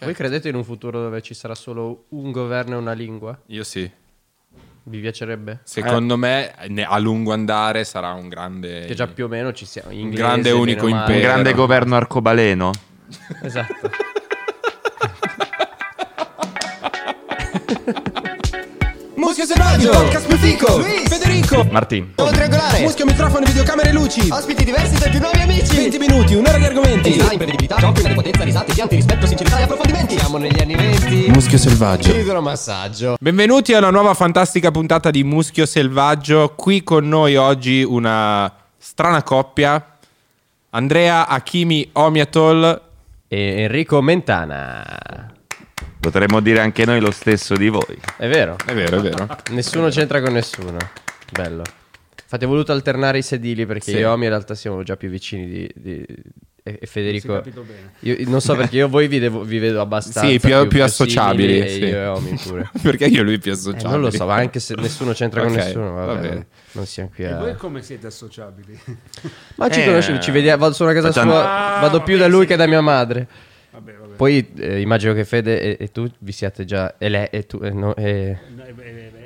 Voi credete in un futuro dove ci sarà solo un governo e una lingua? Io sì. Vi piacerebbe? Secondo me ne- a lungo andare sarà un grande... Che già più o meno ci siamo. Un Inglese, grande bene unico impero. Un grande governo arcobaleno. Esatto. Muschio selvaggio, podcast più fico, Federico, Martin. triangolare, muschio microfono, videocamere e luci, ospiti diversi tra più nuovi amici, 20 minuti, un'ora di argomenti, design, imprevedibilità, giochi, potenza, risate, pianti, rispetto, sincerità e approfondimenti. Siamo negli anni 20. Muschio selvaggio. Idromassaggio. Benvenuti a una nuova fantastica puntata di Muschio Selvaggio. Qui con noi oggi una strana coppia. Andrea Hakimi Omiatol. E Enrico Mentana. Potremmo dire anche noi lo stesso di voi. È vero. È vero, è vero. Nessuno c'entra con nessuno. Bello. Infatti ho voluto alternare i sedili perché Sì. io e Omi in realtà siamo già più vicini di... di- e e Federico... Io non so perché io voi vi, devo- vi vedo abbastanza Sì, più, più simili associabili. e sì. io e Omi pure. Perché io e lui più Eh, associabili. non lo so, ma anche se nessuno c'entra con Ok, nessuno, vabbè, va bene. non- non siamo qui E a... voi come siete associabili? Ma ci Eh, conosciamo, ci vediamo, vado solo a casa facciamo- sua, Ah, vado più da lui sì. che da mia madre. Poi eh, immagino che Fede e, e tu vi siate già... E lei e tu... E, no, e-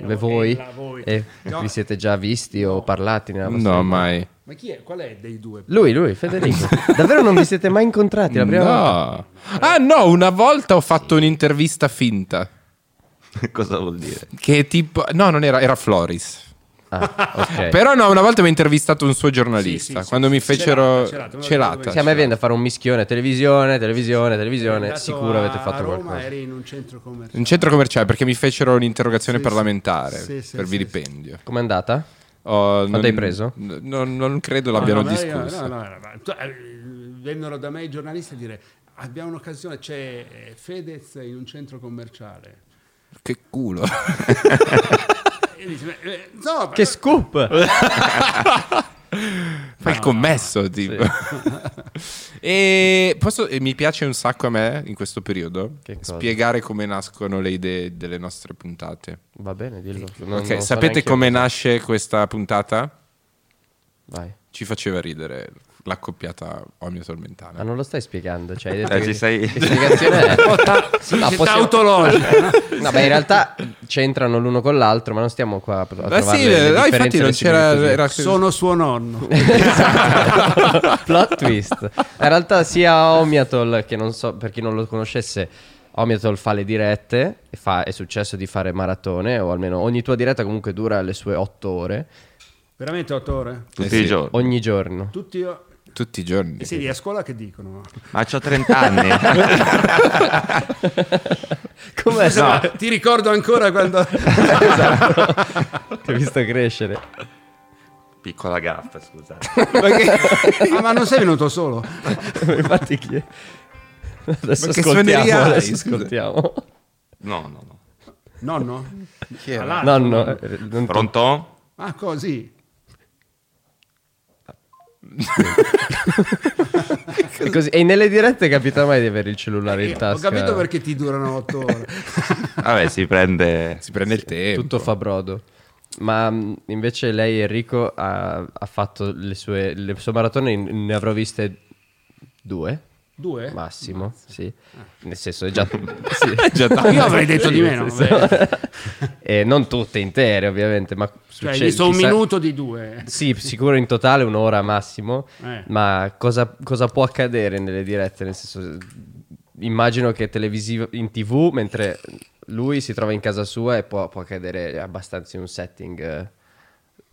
No, e voi? la voi. E No, vi siete già visti o parlati nella vostra No, vita? mai. Ma chi è? Qual è dei due? Lui, lui, Federico. Davvero non vi siete mai incontrati la prima volta? No. Ah no, una volta ho fatto un'intervista finta. Cosa vuol dire? Che tipo... No, non era, era Floris. Ah. Però no, una volta mi ha intervistato un suo giornalista. Sì, sì, quando sì, mi fecero... Celata, celata, Celata. Sì, a me viene da fare un mischione, televisione, televisione, televisione. Sicuro a- avete fatto Roma, qualcosa. eri in un centro commerciale. Un centro commerciale perché mi fecero un'interrogazione parlamentare Sì, sì, per sì, vilipendio. Com'è andata? Oh, non- hai preso? non- non credo No, l'abbiano no, discusso. no, no, no, no. Eh, Vennero da me i giornalisti a dire abbiamo un'occasione, c'è Fedez in un centro commerciale. Che culo. Dico, eh, no, Che scoop! Fai il commesso, tipo. e, posso- e mi piace un sacco a me in questo periodo spiegare come nascono le idee delle nostre puntate. Va bene, dillo. Non- ok, non sapete come io. nasce questa puntata? Vai. Ci faceva ridere l'accoppiata Omnia Tormentana. Ma non lo stai spiegando, cioè hai detto Eh, che, sei- che spiegazione è? sì, No, possiamo- autologica. no? Beh, in realtà c'entrano l'uno con l'altro, ma non stiamo qua a, Beh, sì, le, le no, infatti non c'era... Era... Sono suo nonno. Plot twist. In realtà sia Omiatol, che non so, per chi non lo conoscesse, Omiatol fa le dirette, e fa, è successo di fare maratone, o almeno ogni tua diretta comunque dura le sue otto ore, Veramente otto ore? Tutti Eh i sì. giorni. ogni giorno. Tutti io... Tutti i giorni. E sì, a scuola che dicono? Ma c'ho 30 anni. Come No, ti ricordo ancora quando... Ti ho visto crescere. Piccola gaffa, scusate. Ah, ma non sei venuto solo? Infatti chi è? Adesso Ma che ascoltiamo, adesso ascoltiamo. No, no, no. Nonno? Chi era? Nonno. eh, Pronto? Ah, così. è così. E nelle dirette capita mai di avere il cellulare in Eh, Ho tasca? capito perché ti durano otto ore. Vabbè, si prende... Si prende il tempo. Tutto fa brodo. Ma mh, invece lei, Enrico, ha, ha fatto le sue, le sue maratone, in- ne avrò viste due, Due? massimo, sì. Nel senso, è già... sì. Già tanto. Io avrei detto di meno. Nel senso- vabbè. E non tutte intere, ovviamente, ma... Cioè, hai succe- visto un chissà- minuto di due. Sì, sicuro in totale un'ora massimo. Eh. Ma cosa, cosa può accadere nelle dirette? Nel senso, immagino che televisivo in tv, mentre lui si trova in casa sua e può, può accadere abbastanza in un setting eh,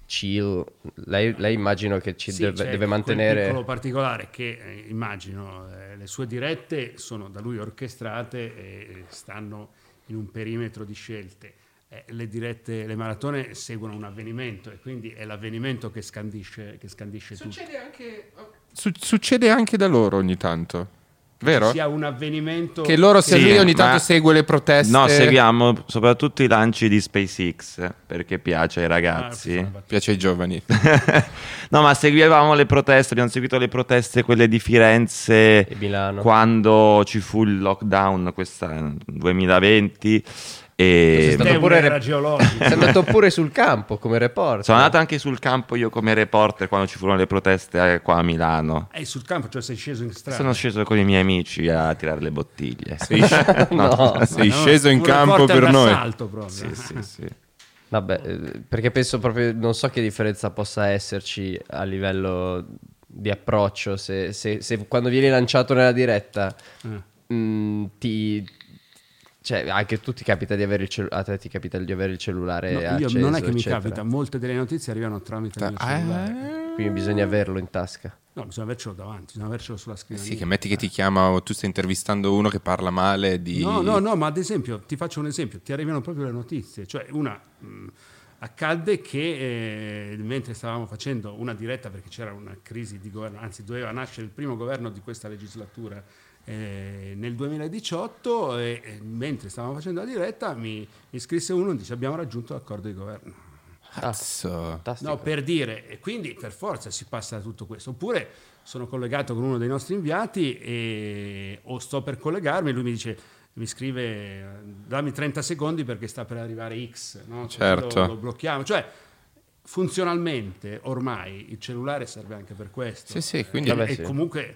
chill. Lei, lei immagino che ci Sì, deve, c'è deve mantenere. piccolo particolare che eh, immagino eh, le sue dirette sono da lui orchestrate e stanno in un perimetro di scelte. Eh, le dirette, le maratone seguono un avvenimento e quindi è l'avvenimento che scandisce, che scandisce tutto. Succede anche... Su- succede anche da loro ogni tanto. Vero? Sia un avvenimento Che loro, se Sì, lui ogni tanto segue le proteste... No, seguiamo soprattutto i lanci di SpaceX perché piace ai Ah, ragazzi. battuta. Piace ai giovani. no, ma seguivamo le proteste, abbiamo seguito le proteste, quelle di Firenze E Milano. quando ci fu il lockdown, questa 2020. E Sei pure geologica. Sei andato pure sul campo come reporter. sono andato anche sul campo io come reporter quando ci furono le proteste eh, qua a Milano. È sul campo, cioè sei sceso in strada. Sono sceso con i miei amici a tirare le bottiglie. Sei, sc- No. sei No, sceso in campo per noi. proprio. Sì, sì, sì. Vabbè, eh, perché penso proprio, non so che differenza possa esserci a livello di approccio se, se- se quando vieni lanciato nella diretta Eh. mh, ti... Cioè, anche tu ti capita di avere il cellulare, a te ti capita di avere il cellulare No, io acceso, non è che mi eccetera. capita, molte delle notizie arrivano tramite il mio Ah, cellulare. Quindi bisogna averlo in tasca. No, bisogna avercelo davanti, bisogna avercelo sulla scrivania. Sì, che metti che ti chiama o tu stai intervistando uno che parla male di... No, no, no, ma ad esempio, ti faccio un esempio, ti arrivano proprio le notizie, cioè una... mh, accadde che eh, mentre stavamo facendo una diretta, perché c'era una crisi di governo, anzi doveva nascere il primo governo di questa legislatura eh, nel 2018, e, e mentre stavamo facendo la diretta mi, mi scrisse uno e dice abbiamo raggiunto l'accordo di governo. Cazzo. No, per dire, e quindi per forza si passa da tutto questo. Oppure sono collegato con uno dei nostri inviati e, o sto per collegarmi, lui mi dice, mi scrive, dammi 30 secondi perché sta per arrivare X, no? Certo. Lo, lo blocchiamo. Cioè, funzionalmente ormai il cellulare serve anche per questo. Sì, sì, quindi- e, Vabbè, e sì. comunque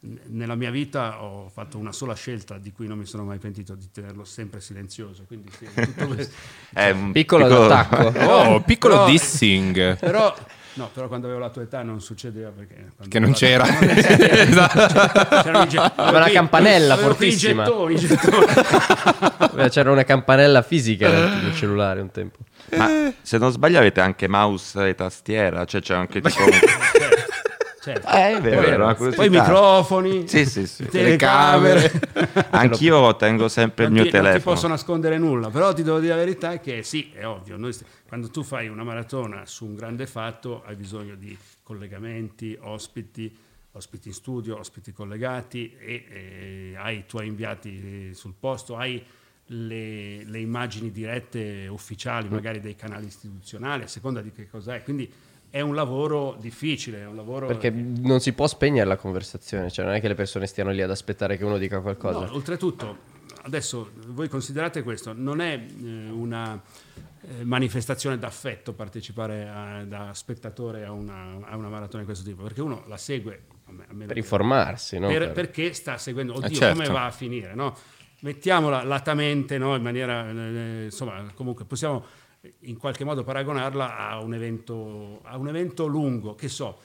nella mia vita ho fatto una sola scelta di cui non mi sono mai pentito di tenerlo sempre silenzioso. Quindi sì, tutto questo- È un Piccolo attacco. Oh, piccolo Però- dissing. però, no, però quando avevo la tua età non succedeva perché... Che non c'era. Esatto. Ge- Aveva la qui- campanella fortissima. gettoni, i gettoni. C'era una campanella fisica nel nel cellulare un tempo. Ma se non sbaglio avete anche mouse e tastiera, cioè c'è anche tipo... Certo. Eh, è vero, Poi- era una Poi microfoni, Sì, sì, sì. telecamere. Anch'io tengo sempre il non mio ti, non ti telefono. posso nascondere nulla, però ti devo dire la verità che sì, è ovvio, noi st- quando tu fai una maratona su un grande fatto hai bisogno di collegamenti, ospiti, ospiti in studio, ospiti collegati e, e hai i tuoi inviati sul posto, hai le, le immagini dirette ufficiali, magari dei canali istituzionali, a seconda di che cos'è. Quindi è un lavoro difficile, è un lavoro... Perché non si può spegnere la conversazione, cioè non è che le persone stiano lì ad aspettare che uno dica qualcosa. No, oltretutto, adesso voi considerate questo, non è eh, una eh, manifestazione d'affetto partecipare a- da spettatore a una, a una maratona di questo tipo, perché uno la segue Per che- informarsi, no? per- Per- perché sta seguendo, oddio, certo. come va a finire, no? Mettiamola latamente, no? In maniera, eh, insomma, comunque possiamo in qualche modo paragonarla a un evento, a un evento lungo, che so,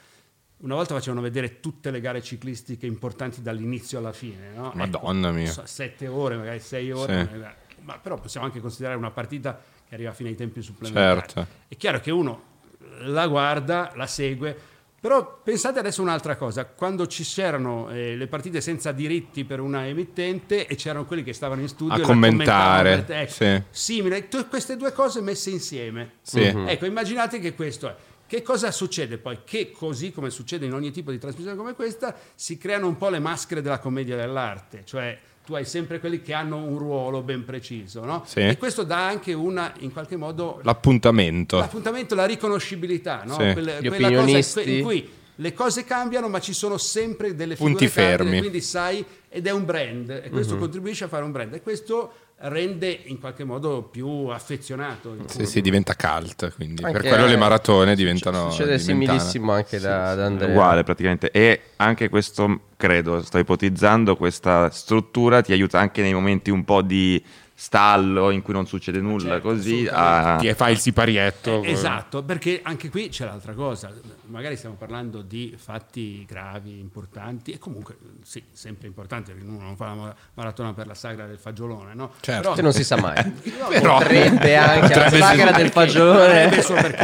una volta facevano vedere tutte le gare ciclistiche importanti dall'inizio alla fine, no? Madonna Ecco, mia. so, sette ore, magari sei ore, Sì. magari- ma però possiamo anche considerare una partita che arriva fino ai tempi supplementari. Certo. È chiaro che uno la guarda, la segue, però pensate adesso un'altra cosa, quando ci c'erano eh, le partite senza diritti per una emittente e c'erano quelli che stavano in studio A commentare, te, ecco, sì. simile, tu- queste due cose messe insieme. Sì. Ecco, immaginate che questo è. Che cosa succede poi? Che così come succede in ogni tipo di trasmissione come questa, si creano un po' le maschere della commedia dell'arte, cioè tu hai sempre quelli che hanno un ruolo ben preciso, no? Sì. E questo dà anche una, in qualche modo, L'appuntamento. l'appuntamento, la riconoscibilità, no? Sì. Quelle- Gli quella cosa opinionisti. in cui le cose cambiano, ma ci sono sempre delle Punti fermi. quindi sai, ed è un brand, e questo contribuisce a fare un brand, e questo rende in qualche modo più affezionato. il Sì, sì, diventa cult, quindi Anche- per quello le maratone diventano... Succede diventano- similissimo anche da, da Andrea. Uguale praticamente. E anche questo, credo, sto ipotizzando, questa struttura ti aiuta anche nei momenti un po' di stallo in cui non succede nulla, Certo, così a... Ti fai il siparietto. Eh, esatto, perché anche qui c'è l'altra cosa, magari stiamo parlando di fatti gravi, importanti e comunque sì, sempre importanti perché uno non fa la mara- maratona per la sagra del fagiolone, no? Certo. Che non si sa mai. No, Però- Potrebbe anche la sagra del fagiolone.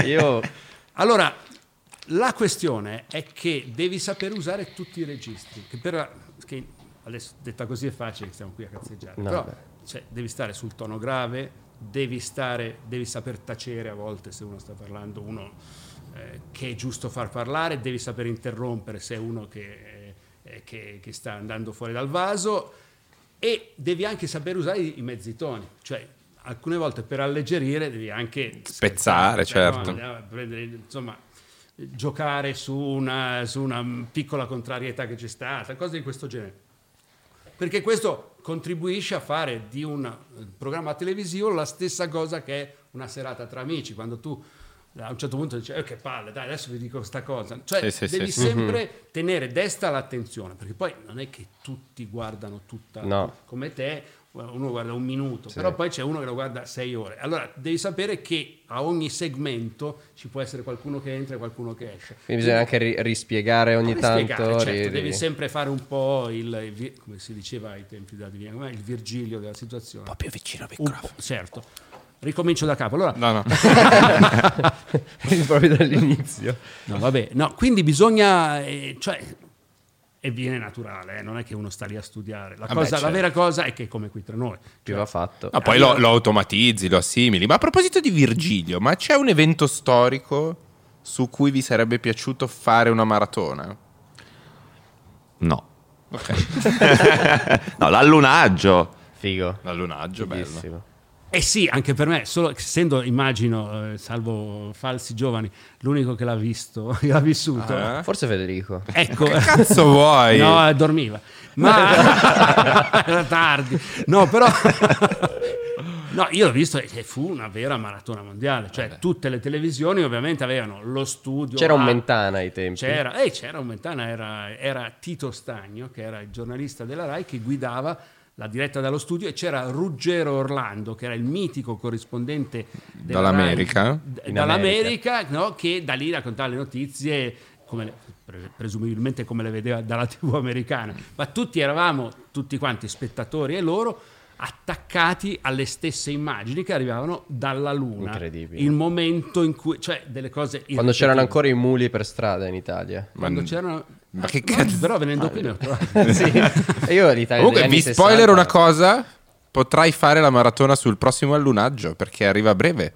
Io Allora, la questione è che devi saper usare tutti i registri, che per che adesso detta così è facile, stiamo qui a cazzeggiare, No, però beh. Cioè, devi stare sul tono grave, devi stare, devi saper tacere a volte se uno sta parlando, uno eh, che è giusto far parlare, devi saper interrompere se è uno che, eh, che- che sta andando fuori dal vaso e devi anche saper usare i, i mezzi toni, cioè alcune volte per alleggerire devi anche Spezzare, scherzare, cioè, certo. andiamo a prendere, insomma, giocare su una, su una piccola contrarietà che c'è stata, cose di questo genere. Perché questo contribuisce a fare di un eh, programma televisivo la stessa cosa che è una serata tra amici, quando tu a un certo punto dici eh, che palle, dai, adesso vi dico questa cosa. Cioè, Sì, sì, devi sì. sempre tenere desta l'attenzione, perché poi non è che tutti guardano tutta No. come te, uno guarda un minuto, però poi c'è uno che lo guarda sei ore. Allora devi sapere che a ogni segmento ci può essere qualcuno che entra e qualcuno che esce. Quindi bisogna anche ri- rispiegare ogni Come tanto. spiegare? Certo, ri- devi ri- sempre fare un po' il, il come si diceva ai tempi della Divina, il Virgilio della situazione. Un po' più vicino al microfono. certo. Ricomincio da capo. Allora, No, no. proprio dall'inizio. no, vabbè, no, quindi bisogna, eh, cioè, e viene naturale, eh, non è che uno sta lì a studiare. La, Vabbè, cosa, la certo. vera cosa è che è come qui tra noi. Più va fatto. Ma poi lo, lo automatizzi, lo assimili. Ma a proposito di Virgilio, ma c'è un evento storico su cui vi sarebbe piaciuto fare una maratona? No. Ok. no, l'allunaggio. Figo. L'allunaggio, bello. Eh sì, anche per me, solo essendo, immagino, eh, salvo falsi giovani, l'unico che l'ha visto, che l'ha vissuto. Ah. Forse Federico. Ecco, Cazzo vuoi? No, dormiva. Ma era tardi. No, però No, io l'ho visto e fu una vera maratona mondiale, cioè tutte le televisioni ovviamente avevano lo studio C'era un Mentana ai tempi. C'era, eh, c'era un Mentana, era, era Tito Stagno, che era il giornalista della RAI, che guidava la diretta dallo studio e c'era Ruggero Orlando, che era il mitico corrispondente Dall'America? RAI, d- dall'America, no? che da lì raccontava le notizie come le- pre- presumibilmente come le vedeva dalla tv americana, ma tutti eravamo, tutti quanti spettatori e loro, attaccati alle stesse immagini che arrivavano dalla Luna. Incredibile. Il momento in cui, cioè delle cose... Quando c'erano ancora i muli per strada in Italia. Quando c'erano... Ma che No, cazzo? Però venendo qui ne ho trovati. sì. E io l'Italia Comunque, vi 60 spoiler una cosa. Potrai fare la maratona sul prossimo allunaggio perché arriva a breve.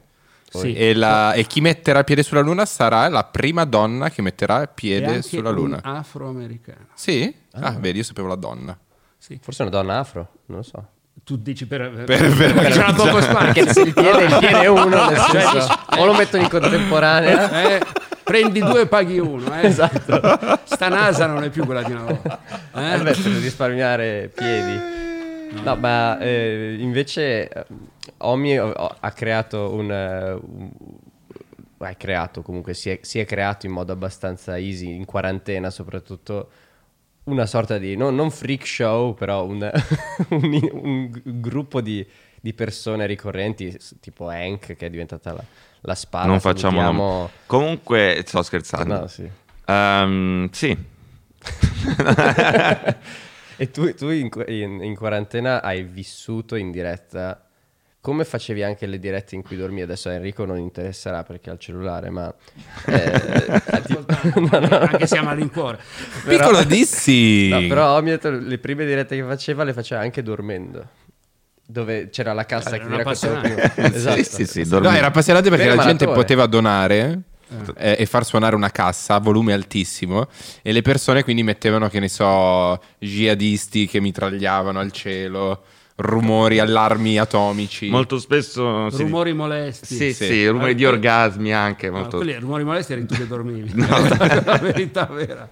Sì. E, la- e chi metterà piede sulla luna sarà la prima donna che metterà piede anche sulla luna. un afroamericano. Sì? Ah, vedi, io sapevo la donna. Sì. Forse una donna afro, non lo so. Tu dici per... Per- per- perché c'era poco spazio. Se il piede, il piede è uno, nel Cioè, senso, o lo metto in contemporanea. Eh, prendi due e paghi uno. Eh. Esatto. Sta NASA non è più quella di una volta. Eh? Eh, per risparmiare piedi. No, ma eh, invece eh, Omi ha creato un... eh, un- ha creato comunque, si è, si è creato in modo abbastanza easy, in quarantena soprattutto, una sorta di, no- non freak show, però un, un- un gruppo di, di persone ricorrenti, tipo Hank che è diventata la, la spada. non facciamo salutiamo-. Comunque, sto scherzando. No, sì. Ehm, sì. E tu, tu in, in- in quarantena hai vissuto in diretta come facevi anche le dirette in cui dormi? Adesso a Enrico non interesserà perché ha il cellulare, ma... eh, ti- no, no, Anche se a malincuore. Piccolo dissi. no, però mi ha detto le prime dirette che faceva le faceva anche dormendo. Dove c'era la cassa Eh, che era. Esatto. sì, sì, sì, No, dormi- era appassionato perché Vero la gente poteva donare eh, e far suonare una cassa a volume altissimo e le persone quindi mettevano, che ne so, jihadisti che mitragliavano al cielo, rumori, allarmi atomici. Molto spesso... si- Rumori molesti. Sì, Sì. sì, rumori di orgasmi anche. No, molto- quelli rumori molesti eri tu che dormivi. la verità vera.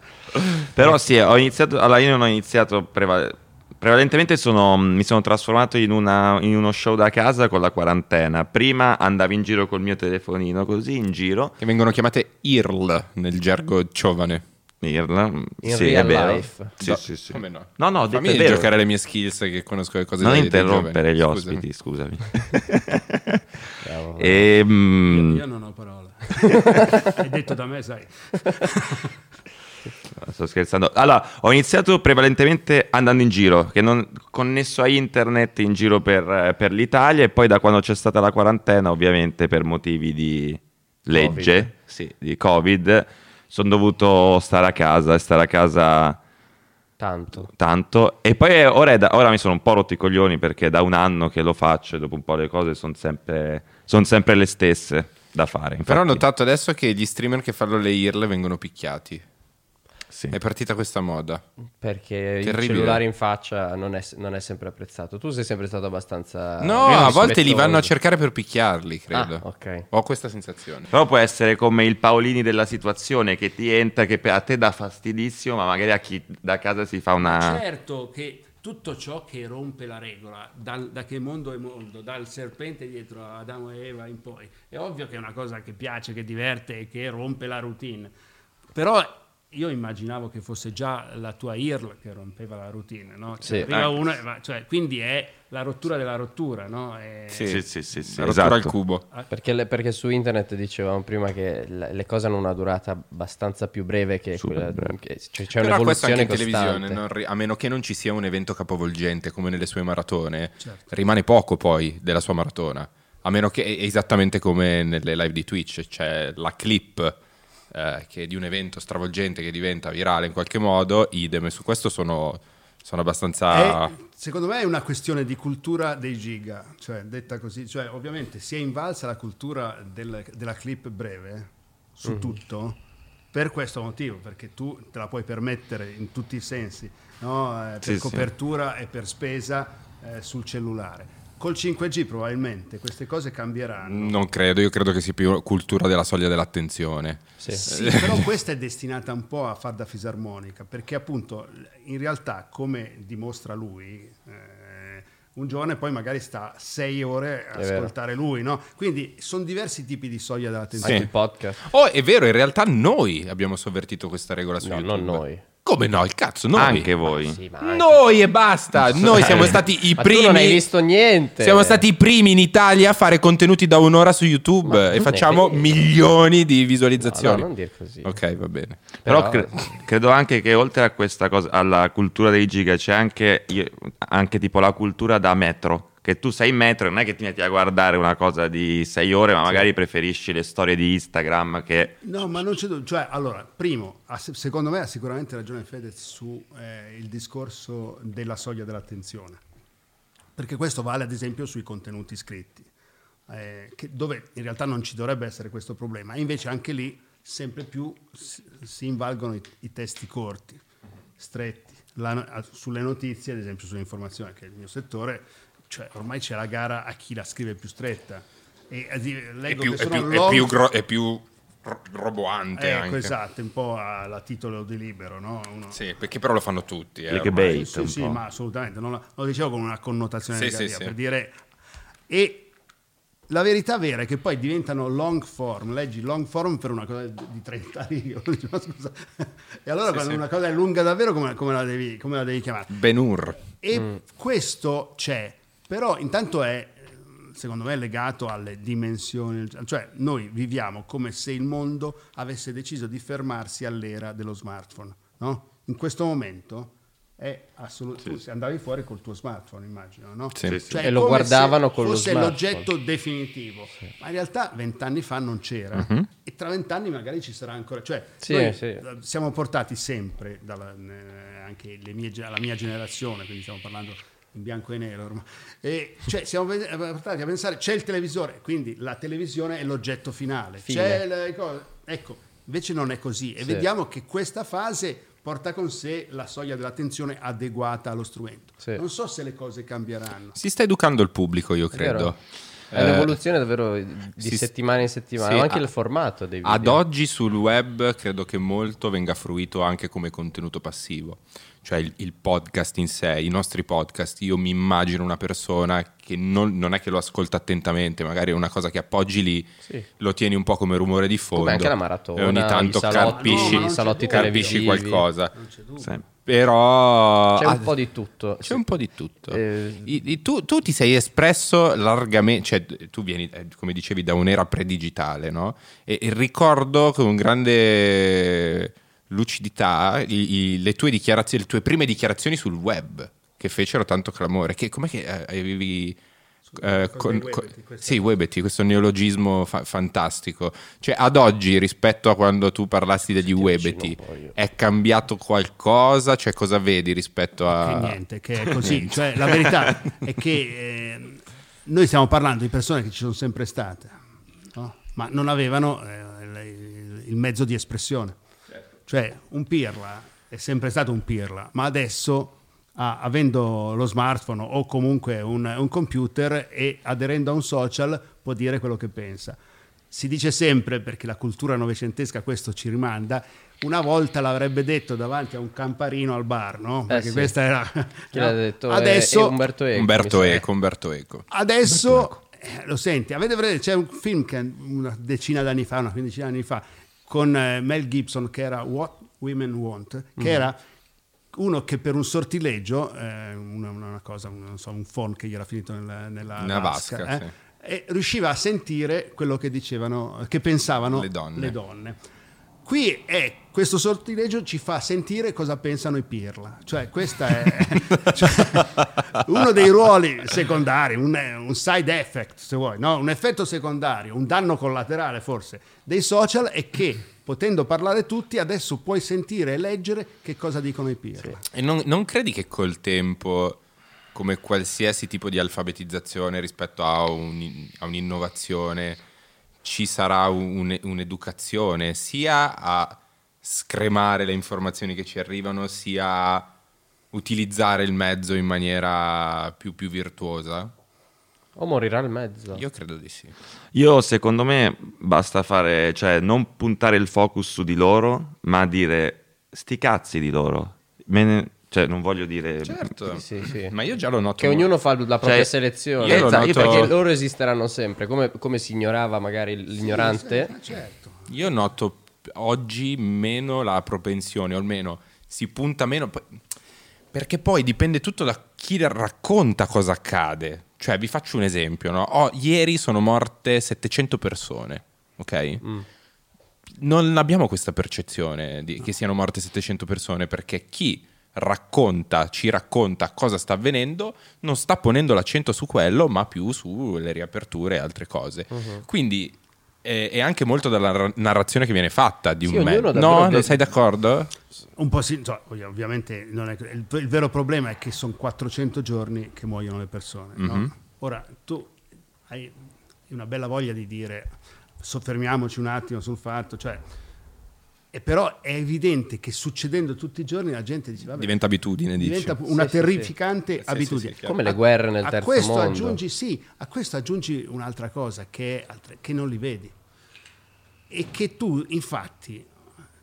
Però sì, ho iniziato, allora io non ho iniziato preva- prevalentemente sono, mi sono trasformato in, una- in uno show da casa con la quarantena. Prima andavo in giro col mio telefonino così in giro. Che vengono chiamate IRL nel gergo giovane. Irla, In sì, real è vero. life. Sì, No, sì, sì. Come no? No, no, Fammi detto è vero. giocare le mie skills che conosco le cose Non interrompere gli ospiti, scusami. Bravo. e, mm, Io non ho parole. È detto da me, sai. Sto scherzando. Allora, ho iniziato prevalentemente andando in giro, che non connesso a internet in giro per, per l'Italia e poi da quando c'è stata la quarantena, ovviamente per motivi di legge, Covid. sì, di Covid, sono dovuto stare a casa e stare a casa Tanto. tanto. E poi eh, ora, da- ora mi sono un po' rotti i coglioni perché da un anno che lo faccio e dopo un po' le cose sono sempre, son sempre le stesse da fare. Però ho infatti. notato adesso che gli streamer che fanno le IRL vengono picchiati. Sì. È partita questa moda. Perché il Terribile. cellulare in faccia non è, non è sempre apprezzato. Tu sei sempre stato abbastanza... No, a volte li vanno a cercare per picchiarli, credo. Ah, ok. Ho questa sensazione. Però può essere come il Paolini della situazione che ti entra, che a te dà fastidissimo, ma magari a chi da casa si fa una... Certo che tutto ciò che rompe la regola, dal- da che mondo è mondo, dal serpente dietro a Adamo e Eva in poi, è ovvio che è una cosa che piace, che diverte e che rompe la routine. Però io immaginavo che fosse già la tua IRL che rompeva la routine, no? Cioè, Sì. arriva Ah. uno va- cioè, quindi è la rottura della rottura, no? È- Sì, sì, sì, sì, sì, La rottura al esatto. cubo. Perché, le- perché su internet dicevamo prima che le, le cose hanno una durata abbastanza più breve che Super quella. breve. che- cioè, c'è Però questo un'evoluzione anche in costante. televisione, non a meno che non ci sia un evento capovolgente come nelle sue maratone, Certo. rimane poco poi della sua maratona. A meno che, è esattamente come nelle live di Twitch, c'è la clip eh, che di un evento stravolgente che diventa virale in qualche modo, idem, e su questo sono, sono abbastanza... È- secondo me è una questione di cultura dei giga, cioè detta così, cioè ovviamente si è invalsa la cultura del- della clip breve su tutto per questo motivo, perché tu te la puoi permettere in tutti i sensi, no? Eh, per Sì, sì. copertura e per spesa eh, sul cellulare. Col 5G probabilmente queste cose cambieranno. Non credo, io credo che sia più cultura della soglia dell'attenzione. Sì. Sì, però questa è destinata un po' a far da fisarmonica, perché appunto in realtà, come dimostra lui, eh, un giovane poi magari sta sei ore a È vero. ascoltare lui, no? Quindi sono diversi tipi di soglia dell'attenzione. Sì. il podcast. Oh, è vero, in realtà noi abbiamo sovvertito questa regola su No, YouTube. non noi. Come no? Il cazzo, noi. Anche voi. Sì, ma anche- Noi e basta. Noi siamo stati i Ma primi. tu non hai visto niente. Siamo stati i primi in Italia a fare contenuti da un'ora su YouTube Ma e facciamo milioni di No, visualizzazioni. no, non dire così. Ok, va bene. Però Però- cre- credo anche che oltre a questa cosa, alla cultura dei giga, c'è anche, anche tipo la cultura da metro. Che tu sei in metro e non è che ti metti a guardare una cosa di sei ore, ma magari preferisci le storie di Instagram che... No, ma non c'è dubbio. Cioè, allora, primo, secondo me ha sicuramente ragione Fedez su eh, il discorso della soglia dell'attenzione. Perché questo vale ad esempio sui contenuti scritti, eh, che- dove in realtà non ci dovrebbe essere questo problema. Invece anche lì sempre più si, si invalgono i, i testi corti, stretti. La- sulle notizie, ad esempio sull'informazione, che è il mio settore, cioè ormai c'è la gara a chi la scrive più stretta. E, eh, È leggo più, che è sono più- è più gro- è più ro- roboante Ecco, anche. esatto, un po' alla titolo di libero, no? Uno- Sì, perché però lo fanno tutti. eh, ormai. Sì, sì, ma assolutamente, non lo, lo dicevo con una connotazione Sì, negativa, sì, sì. per dire... E la verità vera è che poi diventano long form, leggi long form per una cosa di 30 righe, e allora quando sì. una cosa è lunga davvero come, come la, devi, come la devi chiamare? Ben-Hur. E questo c'è, però intanto è, secondo me, legato alle dimensioni, cioè noi viviamo come se il mondo avesse deciso di fermarsi all'era dello smartphone, no? In questo momento è assolutamente... Tu andavi fuori col tuo smartphone, immagino, no? Sì. Sì, sì. Cioè, E lo guardavano con lo fosse smartphone. l'oggetto definitivo, ma in realtà vent'anni fa non c'era e tra vent'anni magari ci sarà ancora. Cioè, Sì, noi sì. eh, siamo portati sempre, dalla, eh, anche le mie la mia generazione, quindi stiamo parlando in bianco e nero ormai, e cioè siamo ve- portati a pensare c'è il televisore, quindi la televisione è l'oggetto finale, Fine. c'è le cose- ecco, invece non è così e Sì. vediamo che questa fase porta con sé la soglia dell'attenzione adeguata allo strumento. Sì. Non so se le cose cambieranno. Si sta educando il pubblico, io credo. vero. È Eh, un'evoluzione davvero di si- settimana in settimana, sì, anche a- il formato dei video. Ad oggi sul web credo che molto venga fruito anche come contenuto passivo, cioè il, il podcast in sé, i nostri podcast. Io mi immagino una persona che non, non è che lo ascolta attentamente, magari è una cosa che appoggi lì, Sì. lo tieni un po' come rumore di fondo. Come anche la maratona, E ogni tanto i salotti, carpisci, No, salotti carpisci televisivi. qualcosa. Non c'è dubbio. Sì. Però C'è un ah, po' di tutto. C'è un po' di tutto. Eh, I- i- tu, tu ti sei espresso largamente, cioè tu vieni, eh, come dicevi, da un'era predigitale, no? E, e ricordo con grande lucidità i- i- le, tue dichiarazioni, le tue prime dichiarazioni sul web, che fecero tanto clamore. Che, com'è che eh, avevi... eh, con- con- sì, Webeti, questo neologismo fa- fantastico. Cioè, ad oggi, rispetto a quando tu parlassi degli Webeti, è cambiato qualcosa? Cioè, cosa vedi rispetto a... che niente, che è così. Cioè, la verità è che eh, noi stiamo parlando di persone che ci sono sempre state, no? ma non avevano eh, il, il mezzo di espressione. Cioè, un pirla è sempre stato un pirla, ma adesso, ah, avendo lo smartphone o comunque un, un computer e aderendo a un social, può dire quello che pensa. si dice sempre, perché la cultura novecentesca questo ci rimanda, una volta l'avrebbe detto davanti a un camparino al bar, no? Perché sì. questa era... Chi l'ha detto? È- Adesso, è Umberto Eco. Umberto. Eco, Umberto Eco. adesso eh, lo senti, avete presente, c'è un film che una decina d'anni fa, una quindicina d'anni fa, con eh, Mel Gibson che era What Women Want, che era uno che per un sortileggio, eh, una, una cosa, un, non so, un phone che gli era finito nella, nella Una vasca, eh, sì. e riusciva a sentire quello che dicevano, che pensavano Le donne. le donne. Qui è questo sortileggio ci fa sentire cosa pensano i pirla, cioè questo è cioè, uno dei ruoli secondari, un, un side effect se vuoi, no? un effetto secondario, un danno collaterale forse dei social è che potendo parlare tutti adesso puoi sentire e leggere che cosa dicono i pirla. E non, non credi che col tempo, come qualsiasi tipo di alfabetizzazione rispetto a, un- a un'innovazione, ci sarà un- un'educazione sia a scremare le informazioni che ci arrivano, sia a utilizzare il mezzo in maniera più, più virtuosa? O morirà al mezzo. Io credo di sì. Io secondo me basta fare, cioè non puntare il focus su di loro, ma dire sti cazzi di loro. Me ne- cioè non voglio dire... Certo, Sì, sì. ma io già lo noto. Che ognuno fa la propria Cioè, selezione. io lo Esatto, noto- perché loro esisteranno sempre. Come, come si ignorava magari l'ignorante. Sì, certo. Io noto oggi meno la propensione, o almeno si punta meno, perché poi dipende tutto da chi racconta cosa accade. Cioè, vi faccio un esempio, no? Oh, ieri sono morte 700 persone, ok? Non abbiamo questa percezione di, che siano morte 700 persone perché chi racconta, ci racconta cosa sta avvenendo, non sta ponendo l'accento su quello, ma più sulle riaperture e altre cose. Quindi è, è anche molto dalla ra- narrazione che viene fatta di Sì, un mezzo. No, non sei d'accordo? Un po' sì, ovvia- ovviamente non è- il, il vero problema è che sono 400 giorni che muoiono le persone. no? Mhm. Ora tu hai una bella voglia di dire soffermiamoci un attimo sul fatto, cioè, e però è evidente che succedendo tutti i giorni la gente dice, vabbè, Diventa abitudine, dici. diventa una Sì, terrificante sì, abitudine. sì. Come le guerre nel a terzo questo mondo. aggiungi, sì, a questo aggiungi un'altra cosa che, che non li vedi. E che tu, infatti,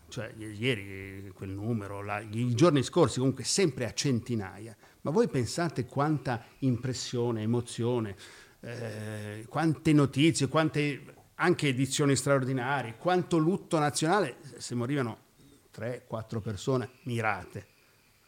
cioè ieri quel numero, la- i giorni scorsi comunque sempre a centinaia, ma voi pensate quanta impressione, emozione, eh, quante notizie, quante anche edizioni straordinarie, quanto lutto nazionale, se morivano 3-4 persone mirate,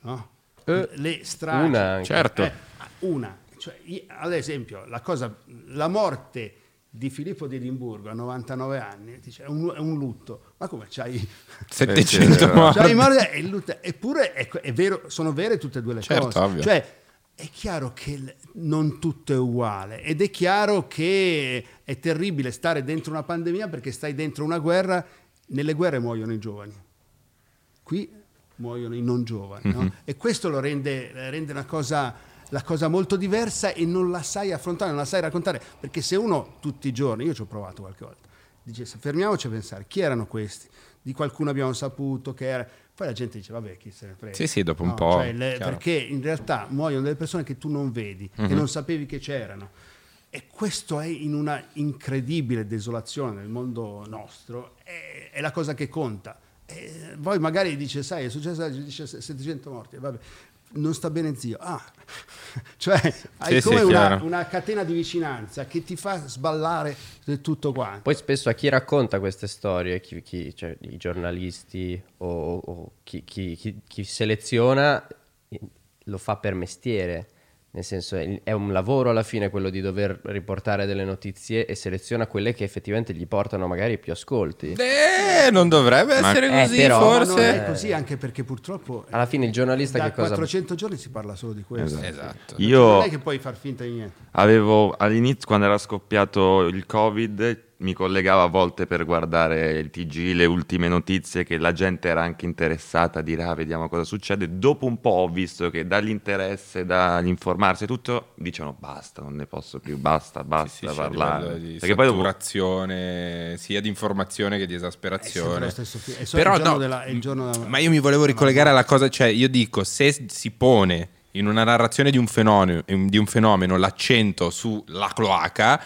no? Eh, Le stragi. una. Certo. Eh, una. Cioè, i- ad esempio, la, cosa, la morte di Filippo di Edimburgo a 99 anni dice, è, un, è un lutto. Ma come c'hai... 700 Eh, morti. c'hai morti il lutto- eppure è, è vero, sono vere tutte e due le Certo, cose. ovvio. Cioè, è chiaro che non tutto è uguale ed è chiaro che è terribile stare dentro una pandemia perché stai dentro una guerra. Nelle guerre muoiono i giovani qui muoiono i non giovani. no? E questo lo rende, rende una cosa, la cosa molto diversa e non la sai affrontare, non la sai raccontare. Perché se uno tutti i giorni, io ci ho provato qualche volta, dice se fermiamoci a pensare chi erano questi, di qualcuno abbiamo saputo che era... Poi la gente dice, vabbè, chi se ne frega. Sì, sì, dopo un No, po', cioè, le- perché in realtà muoiono delle persone che tu non vedi, che non sapevi che c'erano. E questo è in una incredibile desolazione nel mondo nostro, è, è la cosa che conta. E voi magari dice, sai, è successo, dice 700 morti, vabbè, non sta bene zio. Ah, cioè hai Sì, sì, come una, chiaro. una catena di vicinanza che ti fa sballare del tutto quanto. Poi spesso a chi racconta queste storie, chi, chi- cioè, i giornalisti o, o chi, chi- chi- chi seleziona, lo fa per mestiere. Nel senso è, è un lavoro alla fine quello di dover riportare delle notizie e seleziona quelle che effettivamente gli portano magari più ascolti. Eh, non dovrebbe Ma- essere Eh, così, però- Ma non forse. è così anche perché purtroppo Alla fine il giornalista da che cosa... 400 giorni si parla solo di questo. Esatto. Non Io è che puoi far finta di niente. avevo all'inizio, quando era scoppiato il Covid, mi collegavo a volte per guardare il TG, le ultime notizie, che la gente era anche interessata a dire, ah, vediamo cosa succede. Dopo un po' ho visto che dall'interesse, dall'informarsi e tutto, dicevano basta, non ne posso più, basta, basta Sì, sì, parlare. di Perché poi dopo... sia di informazione che di esasperazione. lo stesso fi- è Però il giorno no, della- è il giorno della- ma io mi volevo ricollegare alla cosa, cioè io dico, se si pone in una narrazione di un fenomeno, di un fenomeno l'accento sulla cloaca,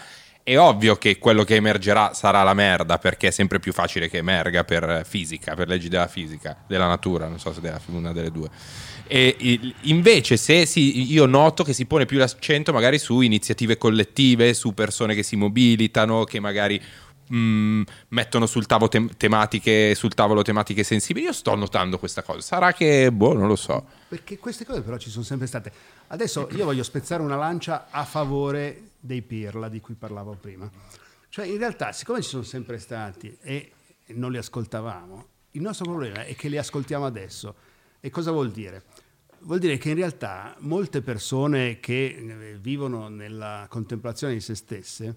È ovvio che quello che emergerà sarà la merda, perché è sempre più facile che emerga per fisica, per leggi della fisica, della natura, non so se è una delle due. E invece, se si- io noto che si pone più l'accento magari su iniziative collettive, su persone che si mobilitano, che magari mh, mettono sul, tavo tem- tematiche, sul tavolo tematiche sensibili. Io sto notando questa cosa. Sarà che, boh, non lo so. Perché queste cose però ci sono sempre state. Adesso io voglio spezzare una lancia a favore dei Pirla di cui parlavo prima. Cioè in realtà, siccome ci sono sempre stati e non li ascoltavamo, il nostro problema è che li ascoltiamo adesso. E cosa vuol dire? Vuol dire che in realtà molte persone che eh, vivono nella contemplazione di se stesse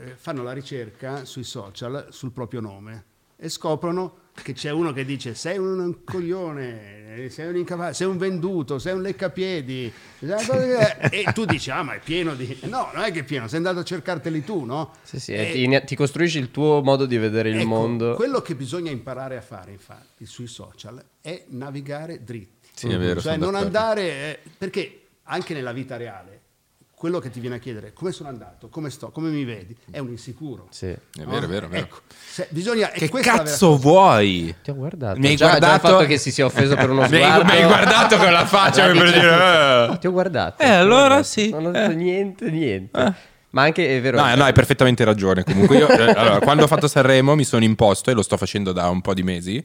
eh, fanno la ricerca sui social sul proprio nome e scoprono che c'è uno che dice sei un coglione, sei un incapace, sei un venduto, sei un leccapiedi che- e tu dici ah ma è pieno di... No, non è che è pieno, sei andato a cercarteli tu, no? Sì, sì, E- ti, ti costruisci il tuo modo di vedere il ecco, mondo. Quello che bisogna imparare a fare infatti sui social è navigare dritti. Sì, è vero, Cioè non d'accordo. andare... eh, perché anche nella vita reale quello che ti viene a chiedere come sono andato, come sto, come mi vedi, è un insicuro. Sì. È vero, è vero, è vero. Ecco, se- bisogna, Che vera cazzo vuoi? Ti ho guardato. Mi hai già, già il guardato- fatto che si sia offeso per uno sguardo. mi hai guardato con la faccia per dire, "Eh". Ti ho guardato. Eh, allora guardato. sì, Non ho detto eh. niente, niente. Ma anche è vero. No, no, hai perfettamente ragione. Comunque, io, eh, allora, quando ho fatto Sanremo mi sono imposto e lo sto facendo da un po' di mesi.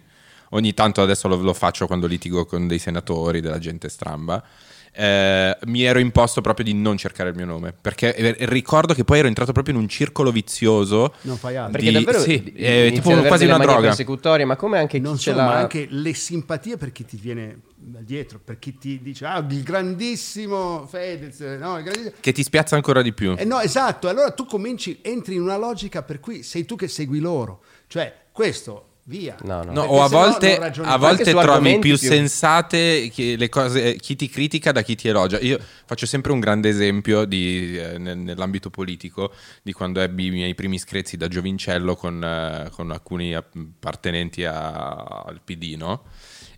Ogni tanto adesso lo, lo faccio quando litigo con dei senatori, della gente stramba. Eh, mi ero imposto proprio di non cercare il mio nome perché ricordo che poi ero entrato proprio in un circolo vizioso. Non fai altro. Perché di- davvero sì, di- eh, tipo quasi una droga. persecutorie, ma come anche non solo, ma l'ha anche le simpatie per chi ti viene dietro, per chi ti dice ah il grandissimo Fedez, no, il grandissimo... Che ti spiazza ancora di più. Eh no, esatto, e allora tu cominci, entri in una logica per cui sei tu che segui loro, cioè questo, via. No, no. No, o a volte, a volte trovi più più- sensate le cose, chi ti critica da chi ti elogia. Io faccio sempre un grande esempio di, eh, nel- nell'ambito politico di quando ebbi i miei primi screzi da giovincello con, eh, con alcuni appartenenti a- al PD, no?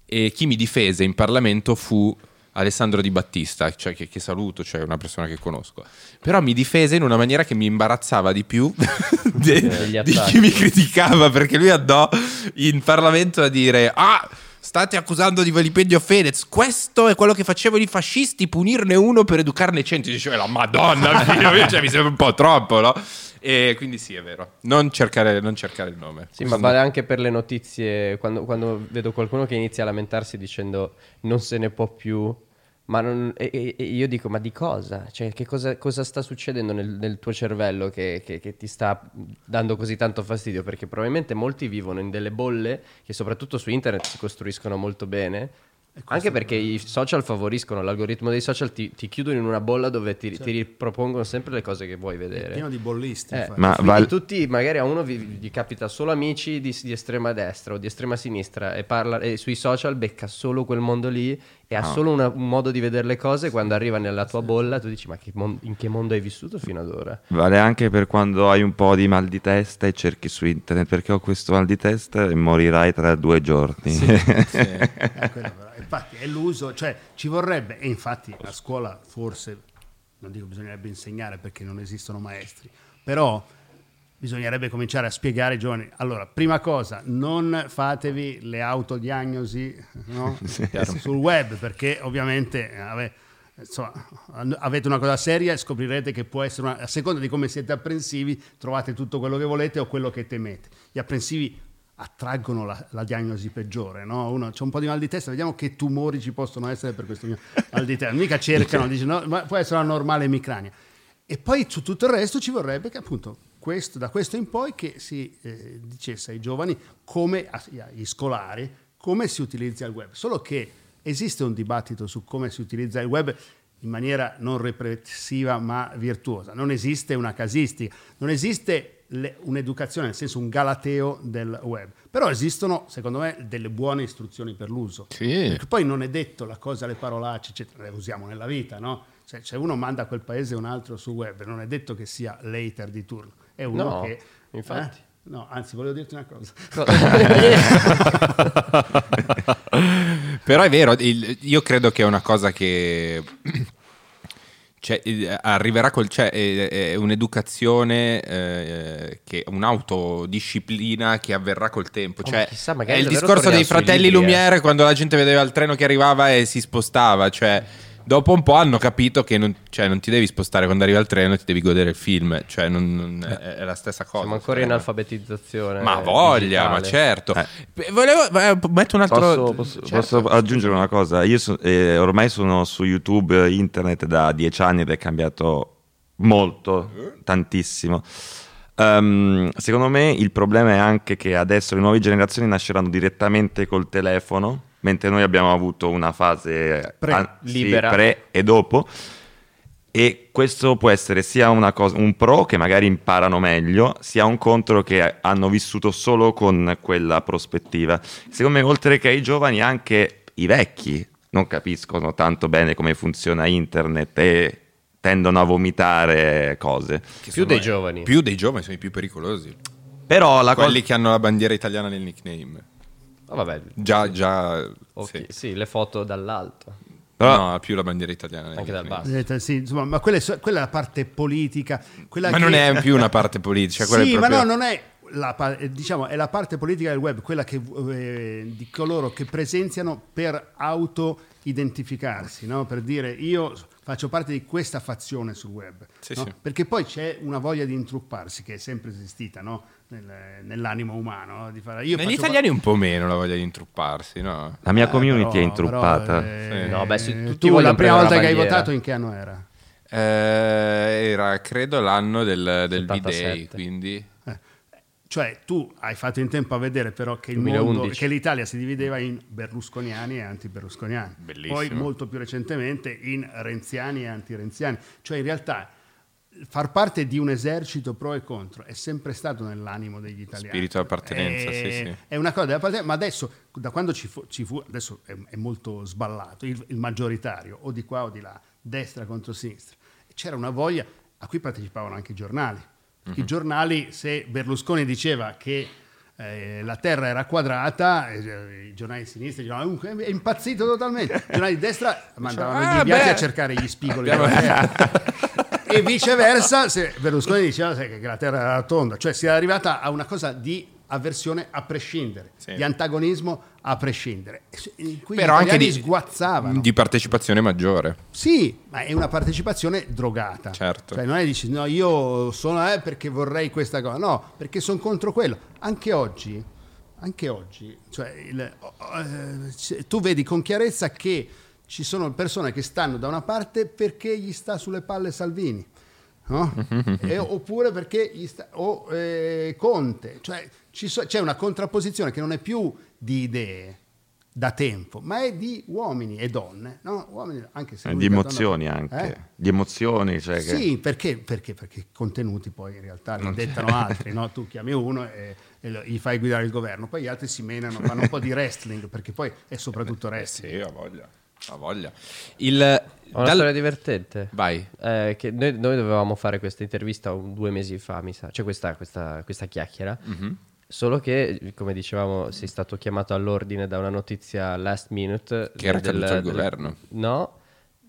E chi mi difese in Parlamento fu Alessandro Di Battista, cioè che, che saluto, cioè una persona che conosco. Però mi difese in una maniera che mi imbarazzava di più de- Degli di chi mi criticava, perché lui andò in Parlamento a dire "Ah, State accusando di vilipendio Fedez. Questo è quello che facevano i fascisti, punirne uno per educarne cento. E Diceva la Madonna, figlio, cioè, mi sembra un po' troppo, no? E quindi sì, è vero. Non cercare, non cercare il nome. Sì, ma vale anche per le notizie. Quando, quando vedo qualcuno che inizia a lamentarsi dicendo non se ne può più, ma non- e, e- io dico: ma di cosa? Cioè, che cosa, cosa sta succedendo nel, nel tuo cervello che, che- che ti sta dando così tanto fastidio? Perché probabilmente molti vivono in delle bolle che, soprattutto su internet, si costruiscono molto bene. Anche perché i social favoriscono l'algoritmo dei social, ti, ti chiudono in una bolla dove ti, ti ripropongono sempre le cose che vuoi vedere. pieno di bollisti. Eh. Ma quindi val- tutti, magari a uno vi- gli capita solo amici di, di estrema destra o di estrema sinistra e, parla, e sui social becca solo quel mondo lì e ha solo una- un modo di vedere le cose. Quando arriva nella tua bolla, tu dici: Ma che mon- in che mondo hai vissuto fino ad ora? Vale anche per quando hai un po' di mal di testa e cerchi su internet perché ho questo mal di testa e morirai tra due giorni. Eh, quello. Infatti è l'uso, cioè ci vorrebbe, e infatti a scuola forse, non dico bisognerebbe insegnare perché non esistono maestri, però bisognerebbe cominciare a spiegare ai giovani, allora, prima cosa, non fatevi le autodiagnosi no? sul web perché ovviamente ave- insomma, avete una cosa seria e scoprirete che può essere, una, a seconda di come siete apprensivi, trovate tutto quello che volete o quello che temete. Gli apprensivi attraggono la, la diagnosi peggiore, no? Uno c'è un po' di mal di testa, vediamo che tumori ci possono essere per questo mio mal di testa. Mica cercano, dicono, no, ma può essere una normale emicrania. E poi su tutto il resto ci vorrebbe che appunto questo, da questo in poi che si eh, dicesse ai giovani come, agli scolari, come si utilizza il web. Solo che esiste un dibattito su come si utilizza il web in maniera non repressiva ma virtuosa. Non esiste una casistica, non esiste le- un'educazione, nel senso un galateo del web. Però esistono, secondo me, delle buone istruzioni per l'uso. Sì. Perché poi non è detto la cosa, le parolacce, eccetera, le usiamo nella vita, no? Se, se uno manda a quel paese un altro sul web, non è detto che sia l'hater di turno, è uno No, che... infatti. eh? No, anzi, volevo dirti una cosa. Però è vero, il- io credo che è una cosa che Cioè, eh, arriverà col. Cioè, è, è un'educazione, eh, che, un'autodisciplina che avverrà col tempo. Oh, Cioè, chissà, magari è il discorso dei fratelli libri, eh. Lumière quando la gente vedeva il treno che arrivava e si spostava. Cioè, dopo un po' hanno capito che non, cioè, non ti devi spostare quando arriva il treno, ti devi godere il film. Cioè, non- non- è, è la stessa cosa. Siamo ancora in Cioè, alfabetizzazione. Ma voglia, ma digitale. certo. Eh. Volevo, eh, metto un altro. Posso, posso- certo. posso aggiungere una cosa? Io so- eh, ormai sono su YouTube, eh, internet da dieci anni ed è cambiato molto, tantissimo. Ehm, secondo me il problema è anche che adesso le nuove generazioni nasceranno direttamente col telefono, mentre noi abbiamo avuto una fase Pre, ah, sì, pre e dopo. E questo può essere sia una cosa, un pro che magari imparano meglio, sia un contro che hanno vissuto solo con quella prospettiva. Secondo me, oltre che ai giovani, anche i vecchi non capiscono tanto bene come funziona internet e tendono a vomitare cose. Che Più dei giovani. Più dei giovani sono i più pericolosi. Però la. Quelli che hanno la bandiera italiana nel nickname. Oh, vabbè, Già, già. ok, sì. sì. le foto dall'alto, Però- no, più la bandiera italiana. anche dal basso. Sì, insomma, ma quella è, quella è la parte politica. quella Ma che- non è più una parte politica. quella sì, è ma proprio- no, non è la, pa- eh, diciamo, è la parte politica del web, quella che, eh, di coloro che presenziano per auto-identificarsi, no? per dire io faccio parte di questa fazione sul web. Sì, no? sì. Perché poi c'è una voglia di intrupparsi che è sempre esistita no? Nel- nell'animo umano. no? Di fare, io Negli italiani un po' meno la voglia di intrupparsi, no? La mia pa- community però- è introppata. però, eh, Sì. No, beh, tu la prima volta la che hai votato in che anno era? Eh, era credo l'anno del, del 77. D-Day, quindi... Cioè, tu hai fatto in tempo a vedere però che, il 2011. mondo, che l'Italia si divideva in berlusconiani e anti-berlusconiani. Bellissimo. Poi, molto più recentemente, in renziani e anti-renziani. Cioè, in realtà, far parte di un esercito pro e contro è sempre stato nell'animo degli italiani. Spirito di appartenenza, È- sì, sì. È una cosa dell'appartenenza, ma adesso, da quando ci fu, ci fu- adesso è, è molto sballato, il, il maggioritario, o di qua o di là, destra contro sinistra. C'era una voglia, a cui partecipavano anche i giornali. Mhm. I giornali, se Berlusconi diceva che eh, la terra era quadrata, eh, i giornali di sinistra dicevano "Uh, è impazzito totalmente. I giornali di destra mandavano "Ah, gli inviati beh." a cercare gli spigoli della terra. e viceversa, se Berlusconi diceva che la terra era tonda, cioè si era arrivata a una cosa di avversione a prescindere, Sì. di antagonismo a prescindere. In cui Però anche di, sguazzavano. di partecipazione maggiore. Sì, ma è una partecipazione drogata. Certo. Cioè non è dici no, io sono eh, perché vorrei questa cosa, no, perché sono contro quello. Anche oggi, anche oggi, cioè il- oh, eh, tu vedi con chiarezza che ci sono persone che stanno da una parte perché gli sta sulle palle Salvini. no? E- oppure perché gli sta, o eh, Conte, cioè ci so- c'è una contrapposizione che non è più di idee da tempo, ma è di uomini e donne, no? Uomini, anche se Eh, di donna- emozioni anche. Eh? Di emozioni, cioè che... Sì, perché, perché? Perché i contenuti poi in realtà li dettano altri, no? Tu chiami uno e, e lo- gli fai guidare il governo, poi gli altri si menano, fanno un po' di wrestling, perché poi è soprattutto Eh wrestling. sì, ha voglia. Ha voglia. Il, Ho una dal- storia divertente. Vai. Eh, che noi, noi dovevamo fare questa intervista un- due mesi fa, mi sa, cioè questa, questa- questa chiacchiera. Mhm. Solo che, come dicevamo, sei stato chiamato all'ordine da una notizia last minute. Che era caduto il governo. No,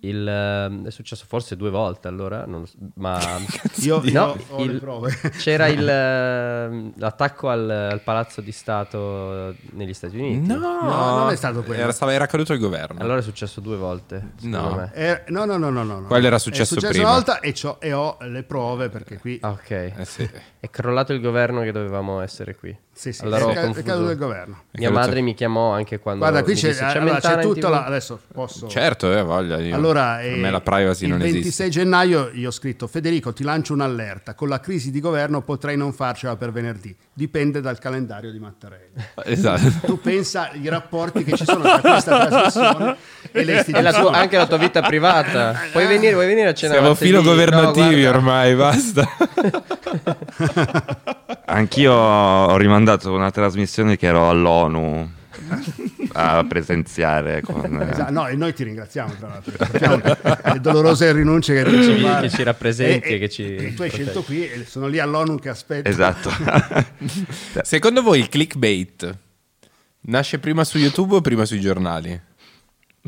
il, ehm, è successo forse due volte allora, so, ma Io, No, ho le il- prove. c'era il, ehm, l'attacco al, al palazzo di Stato negli Stati Uniti. No, No, non è stato quello. Era, stava- era caduto il governo. Allora è successo due volte. secondo No. me. Eh, no, no, no, no, no. Quello era successo è successo prima. una volta e, c'ho- e ho le prove perché qui... Ok. Eh sì. È crollato il governo che dovevamo essere qui. Sì, sì, Allora è, ca- è confuso. caduto il governo. Mia caduto- madre mi chiamò anche quando Guarda, qui mi c'è, disse, allora, c'è tutto TV?" la, adesso posso... Certo, eh, voglia. io- Allora, per eh, me la privacy il non 26 esiste. gennaio io ho scritto Federico ti lancio un'allerta, con la crisi di governo potrei non farcela per venerdì, dipende dal calendario di Mattarelli. Esatto. Tu pensa ai rapporti che ci sono tra questa trasmissione e le E istituzioni. la tua- anche la tua vita privata. Puoi venire, vuoi venire a cena Siamo filo No, governativi guarda. ormai, basta. Anch'io ho rimandato una trasmissione che ero all'ONU a presenziare con... eh, Esatto, no, e noi ti ringraziamo tra l'altro. le dolorose rinunce che Che fare. ci rappresenti E- e che ci e tu hai scelto qui e sono lì all'ONU che aspetta. Esatto. Secondo voi il clickbait nasce prima su YouTube o prima sui giornali?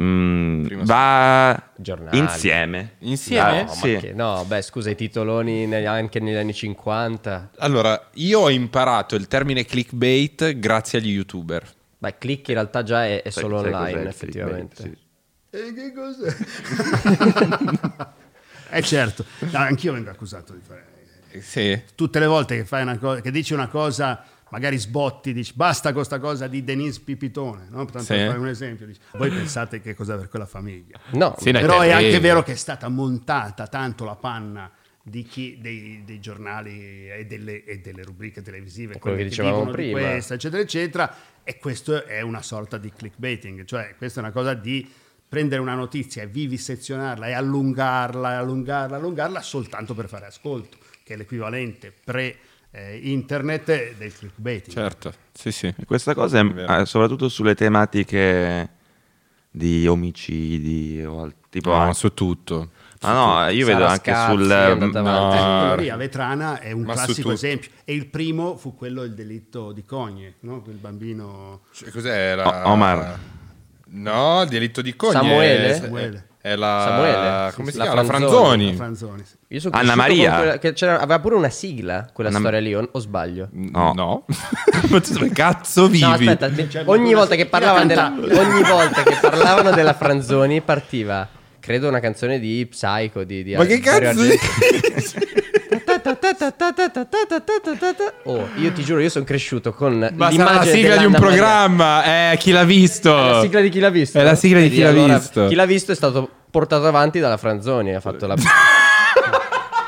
Mm, Prima va Giornali. insieme. Insieme? Ah, No, sì. ma che- no, beh, scusa, i titoloni ne- anche negli anni 50. Allora, io ho imparato il termine clickbait grazie agli youtuber. Beh, click in realtà già è, è Sai- solo sai online, effettivamente. Sì. E che cos'è? eh certo, No, anch'io vengo accusato di fare... Sì. Tutte le volte che, fai una cosa, che dici una cosa, magari sbotti, dici basta con sta cosa di Denise Pipitone, no? Tanto Sì. per fare un esempio. Dici, voi pensate che cosa per quella famiglia. No, Sì, Però è anche vero che è stata montata tanto la panna di chi, dei, dei giornali e delle, e delle rubriche televisive, Quello che che, dicevamo dicono di prima. questo, eccetera, eccetera. E questo è una sorta di clickbaiting, cioè questa è una cosa di prendere una notizia e vivisezionarla e allungarla, e allungarla, allungarla soltanto per fare ascolto, che è l'equivalente pre-internet del clickbaiting. Certo, sì, sì. E Questa cosa è, eh, soprattutto sulle tematiche di omicidi o al- tipo No, anche- su tutto. Ma no, io vedo Sara anche Scazzi sul andata no. Eh, Ah, a Vetrana è un ma classico esempio. E il primo fu quello il delitto di Cogne, no? quel bambino Cioè, cos'è la... O- Omar. No, delitto di cogne. Samuele? Samuele. È la... Samuele? Come si La chiama? La Franzoni. Franzoni. Franzoni. sì. Io sono Anna Maria. quella- che c'era- aveva pure una sigla quella Anna- storia lì, o, o sbaglio? No. No. Ma tu dove cazzo vivi? No, aspetta, Cioè, ogni volta che parlavano della, ogni volta che parlavano della Franzoni partiva, credo, una canzone di Psycho di, di Ma che cazzo? Oh, io ti giuro, io sono cresciuto con Ma sarà la l'immagine sigla di un programma. Eh, chi l'ha visto? È la sigla di chi l'ha visto? È la sigla di chi l'ha allora, visto. Chi l'ha visto è stato portato avanti dalla Franzoni. Ha fatto la...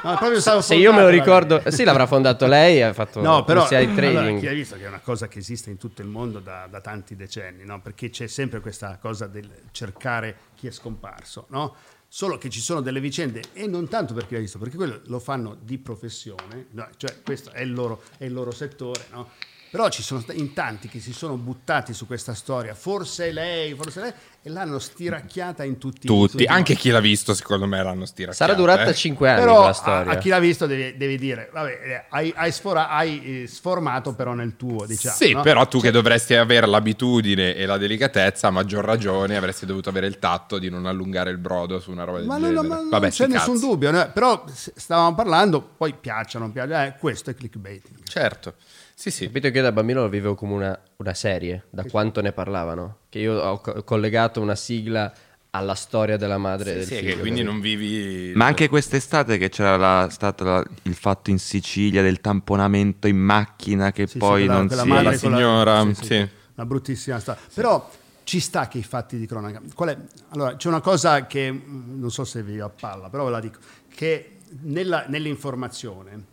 No, stavo Se io me lo ricordo, sì, l'avrà fondato lei. Ha fatto No, però corsia di allora, trading. chi ha visto che è una cosa che esiste in tutto il mondo da, da tanti decenni, no? perché c'è sempre questa cosa del cercare chi è scomparso, no? Solo che ci sono delle vicende e non tanto per chi l'ha visto, perché quello lo fanno di professione, cioè questo è il loro, è il loro settore, no? però ci sono in tanti che si sono buttati su questa storia, forse lei, forse lei, e l'hanno stiracchiata in tutti Tutti, tutti i anche chi l'ha visto, secondo me l'hanno stiracchiata. Sarà durata eh. 5 anni Però a, storia. a chi l'ha visto devi, devi dire, vabbè, hai, hai sfora- hai, eh, sformato però nel tuo, diciamo. Sì, no? però tu Cioè, che dovresti avere l'abitudine e la delicatezza, a maggior ragione avresti dovuto avere il tatto di non allungare il brodo su una roba del Ma, no, genere. no, ma non Vabbè, c'è sti nessun dubbio, no? però stavamo parlando, poi piaccia, non piaccia, eh, questo è clickbaiting. Certo. Sì, sì. Capito che io da bambino lo vivevo come una, una serie, da quanto ne parlavano. Che io ho co- collegato una sigla alla storia della madre Sì, del sì, figlio. che quindi non vivi... Ma anche quest'estate che c'era la- stato la- il fatto in Sicilia del tamponamento in macchina che Sì, sì, poi quella- non quella si... madre la signora, sì. Una bruttissima storia. Però ci sta che i fatti di cronaca. Qual è? Allora, c'è una cosa che mm, non so se vi appalla, però ve la dico, che nella- nell'informazione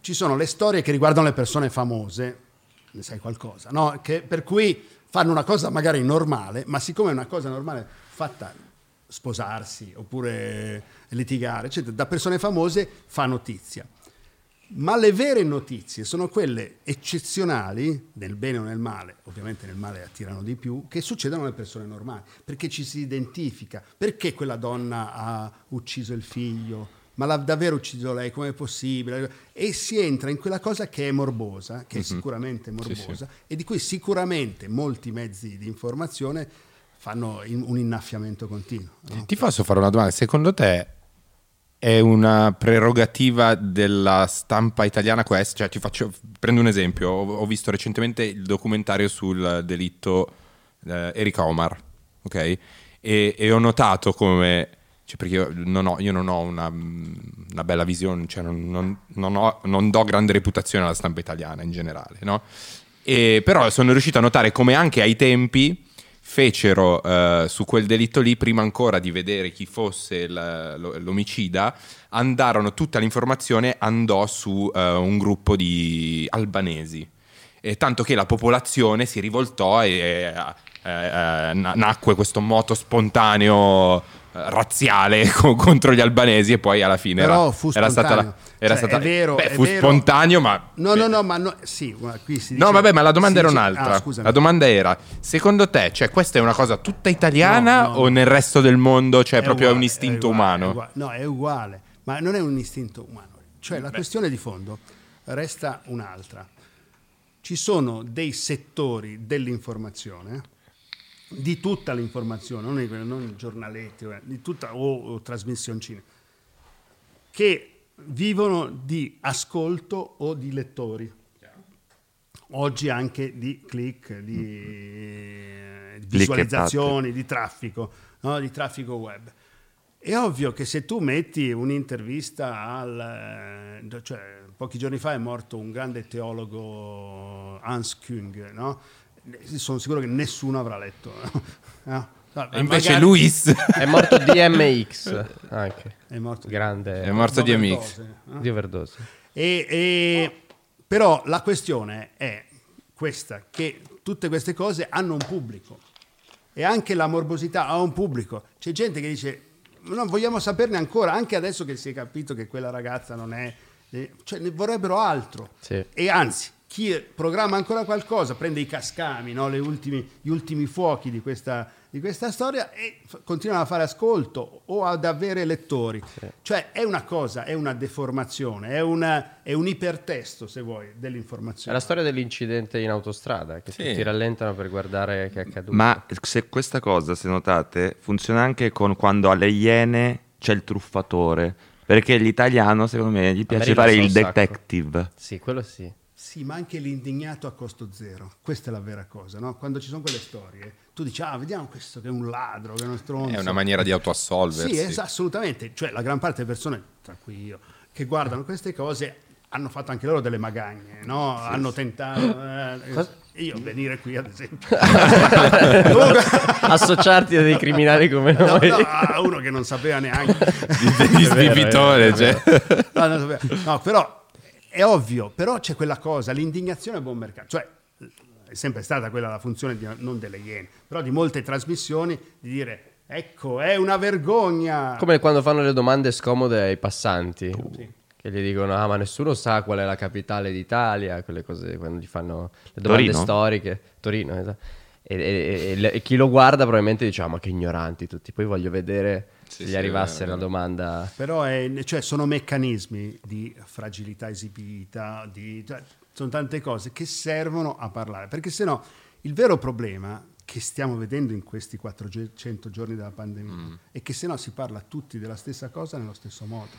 ci sono le storie che riguardano le persone famose, ne sai qualcosa, no? Che- per cui fanno una cosa magari normale, ma siccome è una cosa normale fatta sposarsi oppure litigare, eccetera, da persone famose fa notizia. Ma le vere notizie sono quelle eccezionali, nel bene o nel male, ovviamente nel male attirano di più, che succedono alle persone normali, perché ci si identifica, perché quella donna ha ucciso il figlio, ma l'ha davvero ucciso lei, com'è possibile? E si entra in quella cosa che è morbosa, che è sicuramente morbosa, e di cui sicuramente molti mezzi di informazione fanno in- un innaffiamento continuo. no? Ti posso fare una domanda? Secondo te è una prerogativa della stampa italiana questa? Cioè, ti faccio, prendo un esempio. Ho, ho visto recentemente il documentario sul delitto eh, Erika Omar, ok? E, e ho notato come... Cioè, perché io non ho, io non ho una, una bella visione, cioè non, non- non ho- non do grande reputazione alla stampa italiana in generale, no? E, però sono riuscito a notare come anche ai tempi fecero eh, su quel delitto lì, prima ancora di vedere chi fosse lo- l'omicida, andarono, tutta l'informazione andò su eh, un gruppo di albanesi. E tanto che la popolazione si rivoltò e eh, eh, na- nacque questo moto spontaneo eh, razziale co- contro gli albanesi e poi alla fine Però era, fu era stata la- era Cioè, stata- vero, beh, fu vero. spontaneo ma No, no, no, ma no, sì, guarda, qui si dice... No, vabbè, ma la domanda era dice- un'altra. Ah, la domanda era: secondo te, cioè, questa è una cosa tutta italiana No, no, o nel resto del mondo c'è È proprio uguale, un istinto è uguale, umano? è. No, è uguale, ma non è un istinto umano. Cioè, la questione di fondo resta un'altra. Ci sono dei settori dell'informazione di tutta l'informazione, non, di quelle- non giornaletti, eh, di tutta, o, o trasmissioncine, che vivono di ascolto o di lettori. Oggi anche di click, di eh, visualizzazioni, di traffico, no? di traffico web. È ovvio che se tu metti un'intervista al... eh, cioè, pochi giorni fa è morto un grande teologo Hans Küng, no? Sono sicuro che nessuno avrà letto. no? No, E invece magari- Luis È morto DMX anche. È morto Grande. è morto di amici. no? di overdose. E- e- però la questione è questa, che tutte queste cose hanno un pubblico e anche la morbosità ha un pubblico. C'è gente che dice, non vogliamo saperne ancora, anche adesso che si è capito che quella ragazza non è... eh, cioè ne vorrebbero altro. Sì. E anzi, chi programma ancora qualcosa prende i cascami, no? Le ultimi- gli ultimi fuochi di questa, di questa storia e f- continuano a fare ascolto o ad avere lettori. Cioè è una cosa, è una deformazione, è, una- è un ipertesto, se vuoi, È dell'informazione. la storia dell'incidente in autostrada, che Sì. tutti rallentano per guardare che è accaduto. Ma se questa cosa, se notate, funziona anche con quando alle Iene c'è il truffatore. Perché l'italiano, secondo me, gli piace fare il sacco. detective. Sì, quello sì. Sì, ma anche l'indignato a costo zero. Questa è la vera cosa, no? Quando ci sono quelle storie, tu dici, ah, vediamo questo che è un ladro, che è uno stronzo. È una maniera di autoassolversi. Sì, es- assolutamente. Cioè, la gran parte delle persone, tra cui io, che guardano queste cose hanno fatto anche loro delle magagne, no? hanno tentato. eh, io venire qui, ad esempio. Associarti a dei criminali come No, noi. no, a uno che non sapeva neanche. Di, di È vero, vero, cioè. No. No, però è ovvio, però c'è quella cosa, l'indignazione è buon mercato. Cioè, è sempre stata quella la funzione di- non delle Iene, però di molte trasmissioni di dire ecco, è una vergogna. Come quando fanno le domande scomode ai passanti. Che gli dicono, ah ma nessuno sa qual è la capitale d'Italia, quelle cose, quando gli fanno le domande Torino? storiche. Torino, esatto. E, e- e- e- chi lo guarda probabilmente dice, ah ma che ignoranti tutti. Poi voglio vedere se gli arrivasse una domanda... Però è- cioè, sono meccanismi di fragilità esibita, di, cioè, sono tante cose che servono a parlare, perché se no il vero problema che stiamo vedendo in questi 400 giorni della pandemia è che se no si parla tutti della stessa cosa nello stesso modo.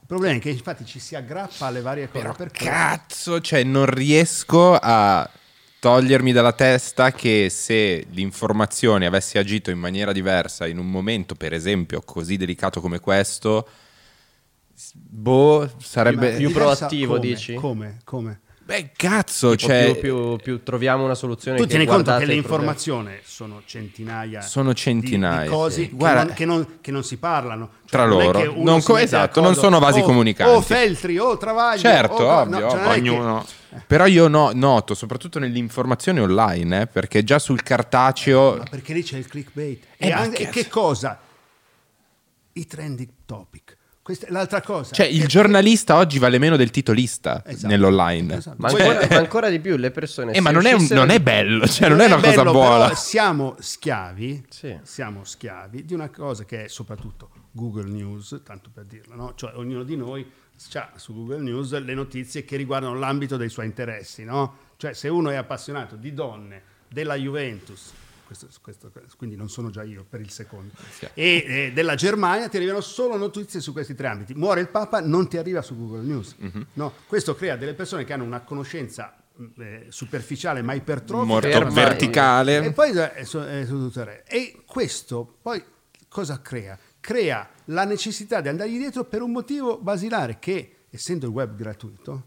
Il problema è che infatti ci si aggrappa alle varie cose. Però per cazzo, cioè non riesco a togliermi dalla testa che se l'informazione avesse agito in maniera diversa in un momento, per esempio, così delicato come questo, boh, sarebbe... Più proattivo, come? dici? Come? Come? Beh, cazzo, Tipo, cioè... più, più- più troviamo una soluzione Tu tieni conto che le informazioni sono centinaia, Sono centinaia, di, di cose sì. che, Guarda- non, che non- che non si parlano Cioè, Tra non è loro. Non co- esatto, non sono vasi o- comunicanti. O Feltri, o Travaglio. Certo, o- ovvio, cioè non è che- Ognuno. Però io no- noto, soprattutto nell'informazione online, eh, perché già sul cartaceo... Ma perché lì c'è il clickbait. Eh, e, anche- che cosa? I trending topic. Questa è l'altra cosa. Cioè, il È- giornalista oggi vale meno del titolista Esatto. nell'online. Esatto. Ma, Poi- ancora, ma ancora di più le persone... Eh, ma non è, uscissero non è bello, cioè non, è una cosa bello, buona. però siamo schiavi, Sì. siamo schiavi di una cosa che è soprattutto Google News, tanto per dirlo, no? Cioè ognuno di noi ha su Google News le notizie che riguardano l'ambito dei suoi interessi, no? Cioè se uno è appassionato di donne, della Juventus, questo- questo- quindi non sono già io per il secondo, e eh, della Germania ti arrivano solo notizie su questi tre ambiti. Muore il Papa, non ti arriva su Google News. Mhm. no? Questo crea delle persone che hanno una conoscenza eh, superficiale ma ipertrofica Molto ferma- verticale. e poi è su, è su tutte le- E questo poi cosa crea? Crea la necessità di andargli dietro per un motivo basilare che, essendo il web gratuito,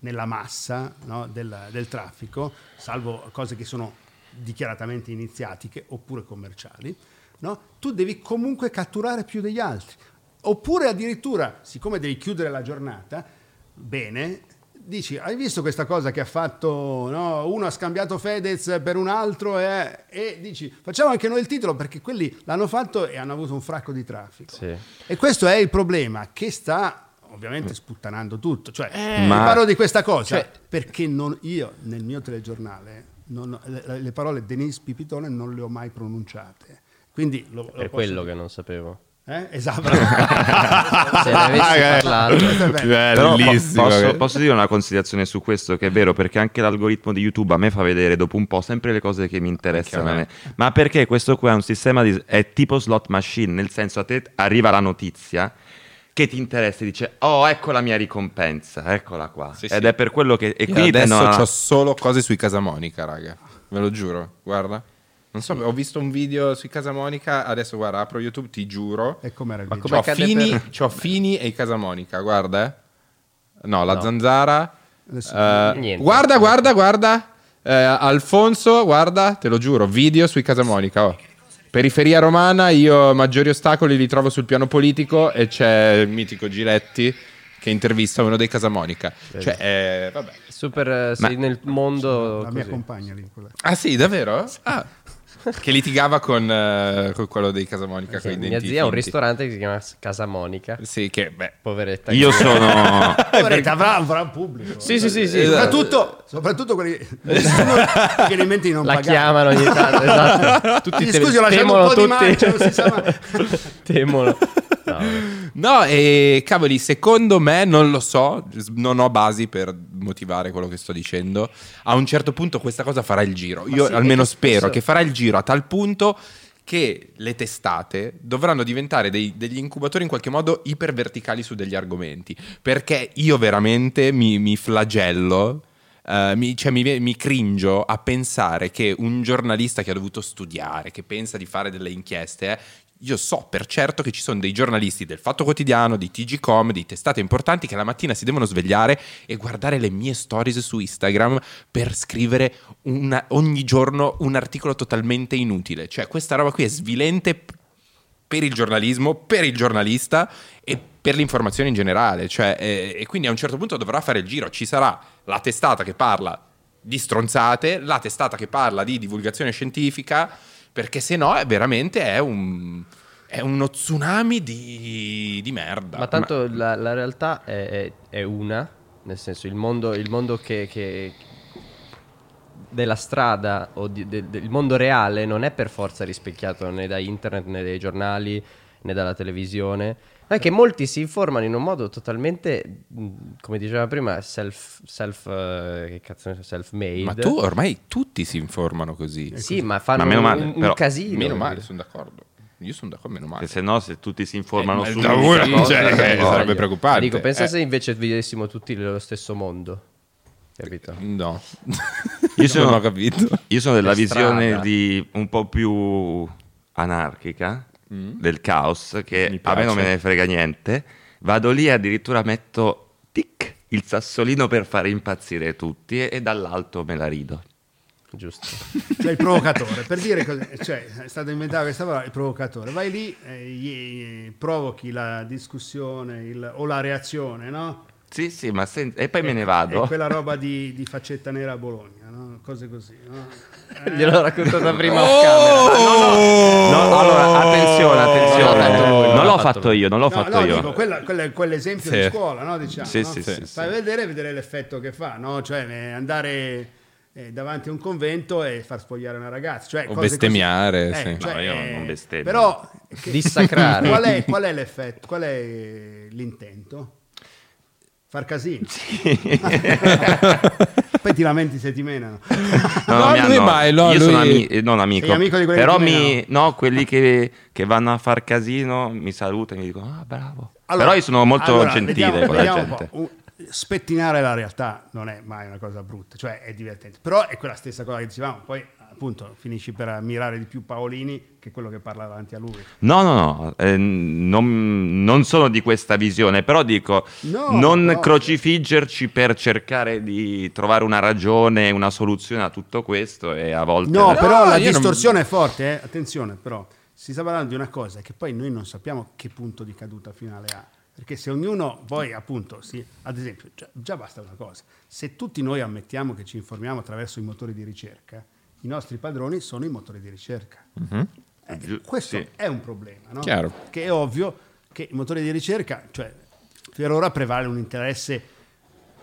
nella massa no, del, del traffico, salvo cose che sono dichiaratamente iniziatiche oppure commerciali, no, tu devi comunque catturare più degli altri. Oppure addirittura, siccome devi chiudere la giornata, bene, dici, hai visto questa cosa che ha fatto, no? uno ha scambiato Fedez per un altro e, e dici, facciamo anche noi il titolo perché quelli l'hanno fatto e hanno avuto un fracco di traffico. Sì. E questo è il problema che sta ovviamente sputtanando tutto. Cioè, vi Ma- parlo di questa cosa Cioè- perché non- io nel mio telegiornale non- le, le parole Denise Pipitone non le ho mai pronunciate. Quindi lo, lo Per quello dire. che non sapevo. Eh? Esatto. Se ne avessi parlato. Eh, Però po- bellissimo. posso, posso dire una considerazione su questo che è vero perché anche l'algoritmo di YouTube a me fa vedere dopo un po' sempre le cose che mi interessano a me. Ma perché questo qua è un sistema di, è tipo slot machine, nel senso a te arriva la notizia che ti interessa e dice "Oh, ecco la mia ricompensa, eccola qua". Sì, Ed sì. è per quello che e quindi adesso a- ho solo cose sui Casamonica, raga. Ve lo giuro, guarda. Non so, ho visto un video sui Casamonica, adesso guarda, apro YouTube, ti giuro. E com'era il video? come C'ho Fini, per- c'ho Fini e i Casamonica, guarda. eh. No, la No. zanzara. Eh, Niente. guarda, guarda, guarda. Eh, Alfonso, guarda, te lo giuro, video sui Casamonica. oh. Periferia romana, io maggiori ostacoli li trovo sul piano politico e c'è il mitico Giletti che intervista uno dei Casamonica. Cioè, eh, vabbè. Super, eh, sei nel mondo La mia così. compagna lì. quella. Ah sì, davvero? Ah. Che litigava con, eh, con quello dei Casamonica. Sì, coi mia zia ha un ristorante che si chiama Casa Monica. Sì, che beh. Poveretta. Io sono Poveretta, avrà, avrà un pubblico. Sì, sì, sì, sì. Esatto. Soprattutto, soprattutto quelli nessuno che li menti di non La pagare. chiamano ogni tanto, esatto. Tutti Sì, te- scusi, ho lasciato temono un po' di tutti. non si sa mai. temono. No, e cavoli, secondo me, non lo so, non ho basi per motivare quello che sto dicendo. A un certo punto questa cosa farà il giro. Io sì, almeno che spero spesso- che farà il giro a tal punto che le testate dovranno diventare dei- degli incubatori in qualche modo iperverticali su degli argomenti. Perché io veramente mi, mi flagello. eh, mi, cioè, mi, mi cringio a pensare che un giornalista che ha dovuto studiare, che pensa di fare delle inchieste, eh, io so per certo che ci sono dei giornalisti del Fatto Quotidiano, di TGCom, di testate importanti che la mattina si devono svegliare e guardare le mie stories su Instagram per scrivere una- ogni giorno un articolo totalmente inutile. Cioè, questa roba qui è svilente per il giornalismo, per il giornalista e per l'informazione in generale. Cioè, eh, e quindi a un certo punto dovrà fare il giro. Ci sarà la testata che parla di stronzate, la testata che parla di divulgazione scientifica, perché se no è veramente è un, è uno tsunami di, di merda. Ma tanto la, la realtà è, è- è una, nel senso il mondo, il mondo che, che- della strada o di- de- del mondo reale non è per forza rispecchiato né da internet né dai giornali né dalla televisione. È che molti si informano in un modo totalmente, come diceva prima, self, self, eh, che cazzo ne so, self-made. Ma tu ormai tutti si informano così. Sì, ma fanno Ma meno male, un, un però- casino. Meno male, sono d'accordo. Io sono d'accordo, meno male. se no se tutti si informano Eh, su uno, cosa, cioè, eh, sarebbe preoccupante. Dico, pensa Eh. se invece vivessimo tutti nello stesso mondo. Capito? No, Io sono- non ho capito. Io sono della visione di un po' più anarchica del caos, che a me non me ne frega niente. Vado lì e addirittura metto tic il sassolino per fare impazzire tutti e, e dall'alto me la rido. Giusto. Cioè il provocatore, per dire così, cioè è stato inventato questa parola, il provocatore. Vai lì, eh, gli- provochi la discussione il- o la reazione, no? Sì, sì, ma sen- e poi me ne È vado. quella roba di, di faccetta nera a Bologna, no? Cose così, no? Gliel'ho raccontato prima Oh! a camera. No, allora, attenzione, attenzione. Non l'ha fatto lui, non l'ho fatto io, non l'ho No, fatto no, io. dico, quella- quella- quell'esempio Sì. di scuola, no? Diciamo, Sì, no? sì, sì, Fai sì. vedere e vedere l'effetto che fa, no? Cioè eh, andare eh, davanti a un convento e far spogliare una ragazza. Cioè, O cose bestemmiare, così. sì. cioè, No, io eh, non bestemmio. Però... che- Dissacrare. Qual è, qual è l'effetto? Qual è l'intento? Far casino. Poi ti lamenti se ti menano. No, No, mi lui mai, no, io sono lui- ami- eh, non amico, Sei amico di quelli però mi, no, quelli che, che vanno a far casino mi salutano e mi dicono ah bravo. Allora, però io sono molto allora, gentile vediamo- con la vediamo un gente. Un- Spettinare la realtà non è mai una cosa brutta, cioè è divertente. Però è quella stessa cosa che dicevamo, poi appunto finisci per ammirare di più Paolini che quello che parla davanti a lui. No, no, no, eh, non, non sono di questa visione, però dico No, non no. crocifiggerci per cercare di trovare una ragione, una soluzione a tutto questo e a volte... No, però la io non- distorsione è forte, eh? attenzione però, si sta parlando di una cosa che poi noi non sappiamo che punto di caduta finale ha. Perché se ognuno poi appunto, si, ad esempio, già, già basta una cosa, se tutti noi ammettiamo che ci informiamo attraverso i motori di ricerca, i nostri padroni sono i motori di ricerca. Eh, Giu- questo sì. è un problema, no? Chiaro. Che è ovvio che i motori di ricerca, cioè per ora prevale un interesse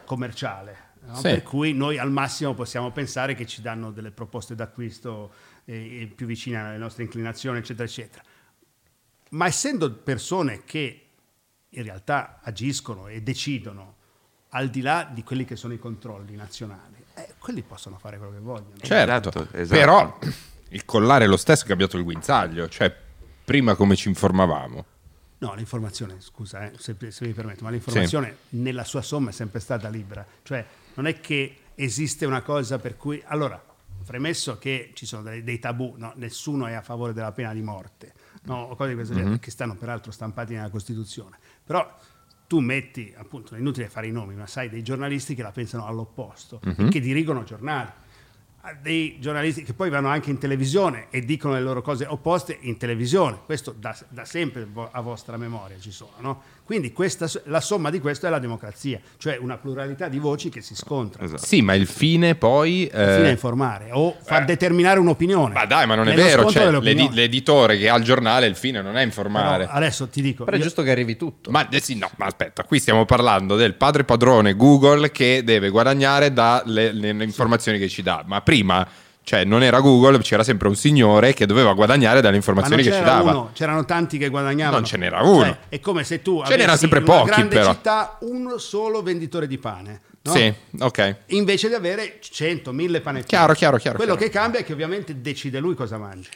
commerciale, no? Sì. per cui noi al massimo possiamo pensare che ci danno delle proposte d'acquisto eh, eh, più vicine alle nostre inclinazioni, eccetera, eccetera. ma essendo persone che in realtà agiscono e decidono al di là di quelli che sono i controlli nazionali, eh, quelli possono fare quello che vogliono. Certo, Esatto, esatto. però il collare è lo stesso che ha cambiato il guinzaglio, cioè prima come ci informavamo. No, l'informazione, scusa, eh, se, se mi permetto, ma l'informazione nella sua somma è sempre stata libera. Cioè, non è che esiste una cosa per cui... Allora, premesso che ci sono dei, dei tabù, no? nessuno è a favore della pena di morte, no? o cose di questo genere, che stanno peraltro stampati nella Costituzione. Però tu metti, appunto, è inutile fare i nomi, ma sai, dei giornalisti che la pensano all'opposto, e che dirigono giornali. a Dei giornalisti che poi vanno anche in televisione e dicono le loro cose opposte in televisione, questo da, da sempre a vostra memoria ci sono, no? Quindi questa, la somma di questo è la democrazia, cioè una pluralità di voci che si scontrano. Esatto. Sì, ma il fine poi... Fino a eh, informare o far determinare un'opinione. Ma dai, ma non è Nello vero, cioè, l'editore che ha il giornale, il fine non è informare. Però adesso ti dico, Però è io- giusto che arrivi tutto. Ma eh sì, no, ma aspetta, qui stiamo parlando del padre padrone Google che deve guadagnare dalle le- le informazioni che ci dà. Ma prima, cioè, non era Google, c'era sempre un signore che doveva guadagnare dalle ma informazioni che ci dava. uno, c'erano tanti che guadagnavano. Non ce n'era uno. Cioè, è come se tu Ce avessi sempre in una pochi, grande però. città un solo venditore di pane. no? Sì, ok. Invece di avere 100, 1000 panettini. Chiaro, chiaro, chiaro, Quello chiaro. che cambia è che ovviamente decide lui cosa mangi.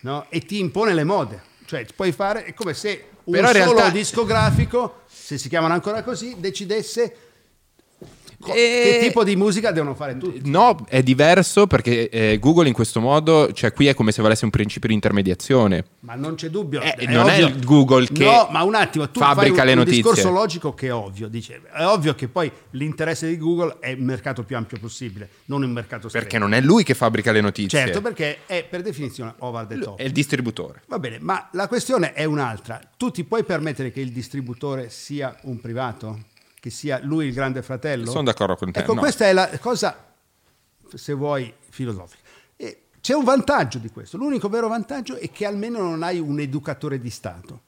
No? E ti impone le mode. Cioè, puoi fare, è come se un Però in solo realtà- discografico, se si chiamano ancora così, decidesse co- E- che tipo di musica devono fare tutti. No, è diverso perché eh, Google in questo modo, cioè qui è come se volesse un principio di intermediazione. Ma non c'è dubbio. Eh, è non è ovvio- il Google che No, ma un attimo, tu fabbrica fai un, le un notizie. discorso logico che è ovvio. Dice, è ovvio che poi l'interesse di Google è il mercato più ampio possibile, non un mercato stretto. Perché non è lui che fabbrica le notizie. Certo, perché è per definizione over the top. è il distributore. Va bene, ma la questione è un'altra. Tu ti puoi permettere che il distributore sia un privato? Che sia lui il grande fratello? Sono d'accordo con te, Ecco, no. questa è la cosa, se vuoi, filosofica. E c'è un vantaggio di questo. L'unico vero vantaggio è che almeno non hai un educatore di Stato.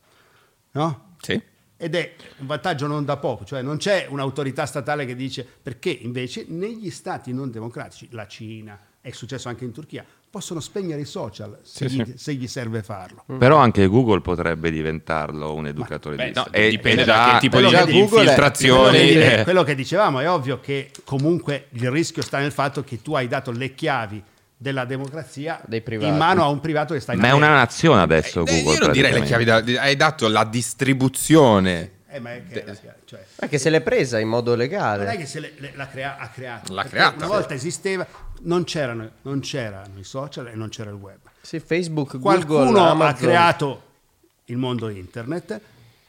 No? Sì. Ed è un vantaggio non da poco, cioè non c'è un'autorità statale che dice perché invece negli stati non democratici, la Cina, è successo anche in Turchia, possono spegnere i social se, Sì, gli, sì. se gli serve farlo. Però anche Google potrebbe diventarlo un educatore Beh, di no, Stato. E- dipende e da già- che tipo quello di che Google è- Quello infiltrazioni. che, eh. quello che dicevamo è ovvio che comunque il rischio sta nel fatto che tu hai dato le chiavi della democrazia in mano a un privato che sta in Ma è una nazione adesso Eh, Google. io non direi le chiavi da, hai dato la distribuzione. Eh, ma è che- cioè, Perché se l'è presa in modo non è legale. che se le- le- l'ha crea- ha creato. L'ha creata, Una volta esisteva, non c'erano, non c'erano i social e non c'era il web. Sì, Facebook, Google, Qualcuno ha Amazon. creato il mondo internet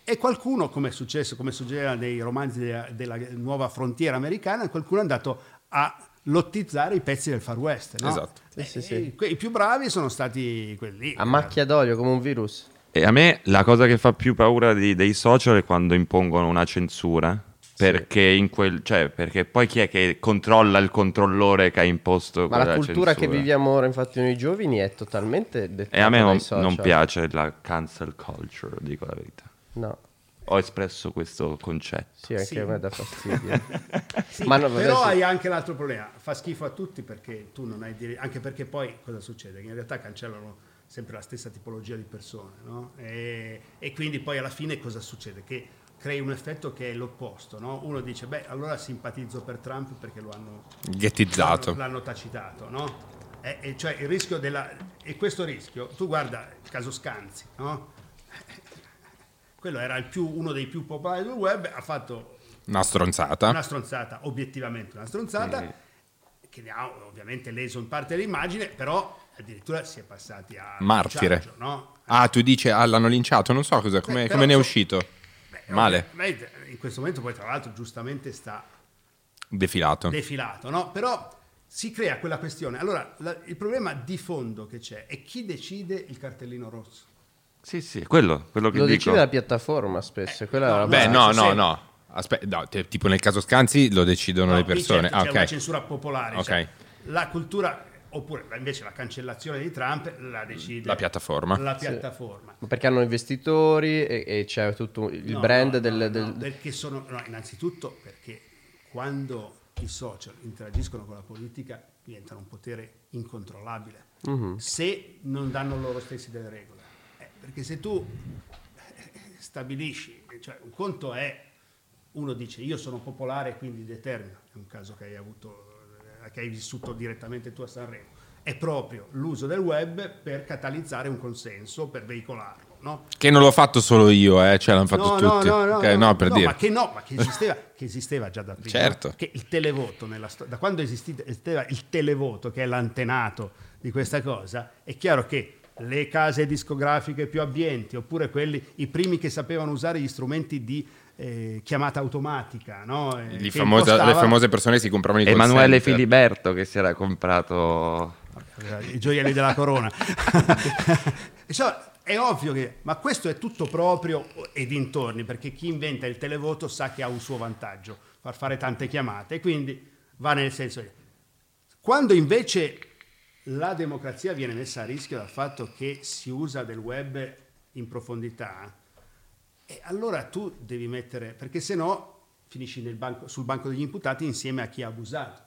e qualcuno, come è successo, come succedeva nei romanzi della, della nuova frontiera americana, qualcuno è andato a lottizzare i pezzi del Far West. no? Esatto. E- Sì, sì, sì. I più bravi sono stati quelli. A macchia d'olio come un virus. E a me la cosa che fa più paura di- dei social è quando impongono una censura. Perché, in quel, cioè, perché poi chi è che controlla il controllore che ha imposto Ma quella la cultura che censura? viviamo ora, infatti, noi giovani è totalmente dettata E a me non, non piace la cancel culture, dico la verità. No, Ho espresso questo concetto. sì, anche Sì. a me dà fastidio. Sì, Ma no, però sì. hai anche l'altro problema, fa schifo a tutti perché tu non hai dire- anche perché poi cosa succede? Che in realtà cancellano sempre la stessa tipologia di persone, no? E, e quindi poi alla fine cosa succede? Che crei un effetto che è l'opposto, no? Uno dice, beh, allora simpatizzo per Trump perché lo hanno Ghettizzato. l'hanno, l'hanno tacitato, no? E, e cioè il rischio della... E questo rischio, tu guarda il caso Scanzi, no? Quello era il più- uno dei più popolari del web, ha fatto Una stronzata. una stronzata, obiettivamente una stronzata, che ne ha ovviamente leso in parte l'immagine, però addirittura si è passati a Martire. linciaggio, no? Ah, tu dici, ah, l'hanno linciato, non so cosa, come, come ne è so- uscito. Beh, Male. In questo momento poi tra l'altro giustamente sta Defilato. defilato, no? Però si crea quella questione. Allora, la- il problema di fondo che c'è è chi decide il cartellino rosso. Sì, sì, quello, quello che Lo dico. decide la piattaforma spesso. la no, Beh, no, no, sì. no. Aspetta, no, te- tipo nel caso Scanzi lo decidono No, le persone. certo Ah, c'è una ok. censura popolare. Ok. cioè, la cultura, oppure invece la cancellazione di Trump la decide La piattaforma. La piattaforma. Ma Perché hanno investitori e, e c'è tutto il No, brand no, del... no, del- no, perché sono, no, innanzitutto perché quando i social interagiscono con la politica diventano un potere incontrollabile. Mhm. Se non danno loro stessi delle regole. Eh, perché se tu eh, stabilisci, cioè un conto è, uno dice io sono popolare quindi determino, è un caso che hai avuto, che hai vissuto direttamente tu a Sanremo, è proprio l'uso del web per catalizzare un consenso, per veicolarlo. No? Che non l'ho fatto solo io, eh, cioè l'hanno fatto No, tutti. no, no, Ok, no, per dire. Ma che no, ma che esisteva, che esisteva già da prima. Certo. Che il televoto, nella sto- da quando esisteva il televoto, che è l'antenato di questa cosa, è chiaro che le case discografiche più abbienti, oppure quelli, i primi che sapevano usare gli strumenti di eh, chiamata automatica, no? Eh, famosa- le impostavano- famose persone che si compravano i Emanuele center. Filiberto che si era comprato i gioielli della corona. Insomma, è ovvio che, ma questo è tutto proprio e dintorni, perché chi inventa il televoto sa che ha un suo vantaggio, far fare tante chiamate, e quindi va nel senso che quando invece la democrazia viene messa a rischio dal fatto che si usa del web in profondità, e allora tu devi mettere, perché se no finisci nel banco- sul banco degli imputati insieme a chi ha abusato.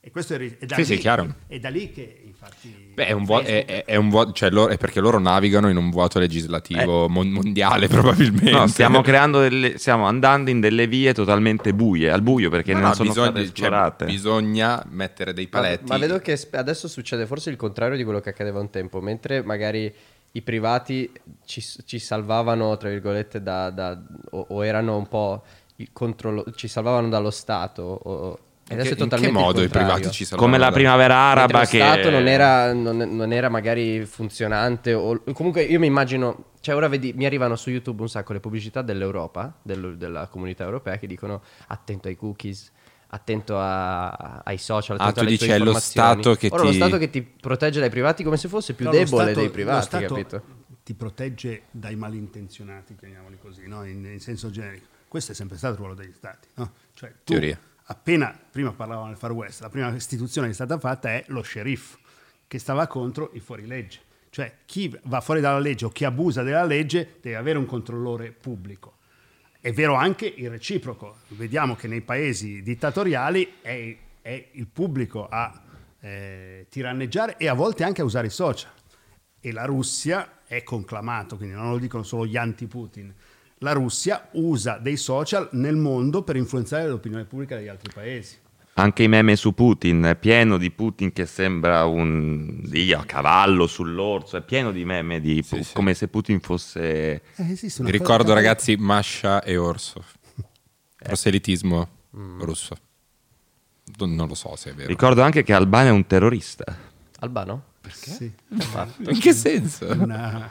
E questo è, è da, Sì, lì, sì, è da lì che infatti... Beh, è un vuoto, è, Facebook- è- è un vuoto- cioè loro- è perché loro navigano in un vuoto legislativo mon- mondiale probabilmente. No, stiamo creando delle, stiamo andando in delle vie totalmente buie, al buio perché No, non no, sono bisogna, state cioè, esplorate. bisogna mettere dei Ma, paletti. ma vedo che adesso succede forse il contrario di quello che accadeva un tempo, mentre magari i privati ci, ci salvavano, tra virgolette, da, da- o, o erano un po' il controllo, ci salvavano dallo Stato. O, e in adesso che, è in che totalmente modo i privati ci salvano? Come la primavera araba lo che Stato non era, non, non era magari funzionante o comunque io mi immagino cioè ora vedi mi arrivano su YouTube un sacco le pubblicità dell'Europa del- della comunità europea che dicono attento ai cookies attento a- ai social Ah, attento tu alle tue dici è lo informazioni. Stato che ora lo ti- Stato che ti protegge dai privati come se fosse più No, lo debole Stato- dei lo privati Stato capito Ti protegge dai malintenzionati, chiamiamoli così, no? in, in senso generico. Questo è sempre stato il ruolo degli Stati. no? Cioè, tu, Teoria. appena, prima parlavamo del Far West, la prima istituzione che è stata fatta è lo sceriffo, che stava contro i fuorilegge. Cioè, chi va fuori dalla legge o chi abusa della legge deve avere un controllore pubblico. È vero anche il reciproco. Vediamo che nei paesi dittatoriali è, è il pubblico a eh, tiranneggiare e a volte anche a usare i social. E la Russia è conclamato, quindi non lo dicono solo gli anti-Putin. La Russia usa dei social nel mondo per influenzare l'opinione pubblica degli altri paesi. Anche i meme su Putin, è pieno di Putin che sembra un dio a cavallo sull'orso, è pieno di meme di Sì, sì. come se Putin fosse Eh, Vi una ricordo ragazzi Masha e Orso. Eh. Proselitismo Mm. russo. Non lo so se è vero. Ricordo anche che Albano è un terrorista. Albano? Sì, In che senso? una-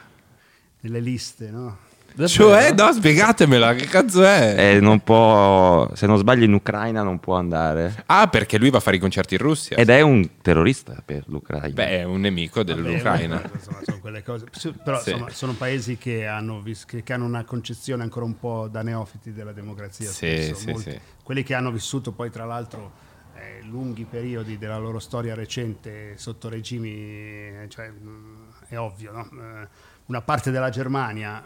nelle liste, no? Cioè, no, spiegatemela, che cazzo è? E non può, se non sbaglio in Ucraina non può andare. Ah, perché lui va a fare i concerti in Russia. Ed è un terrorista per l'Ucraina. Beh, è un nemico dell'Ucraina. Vabbè, insomma, sono quelle cose. Però Sì. insomma, sono paesi che hanno, che, hanno una concezione ancora un po' da neofiti della democrazia. Sì, spesso, sì, sì. Quelli che hanno vissuto poi tra l'altro eh, lunghi periodi della loro storia recente sotto regimi, eh, cioè, mh, è ovvio, no? Eh, una parte della Germania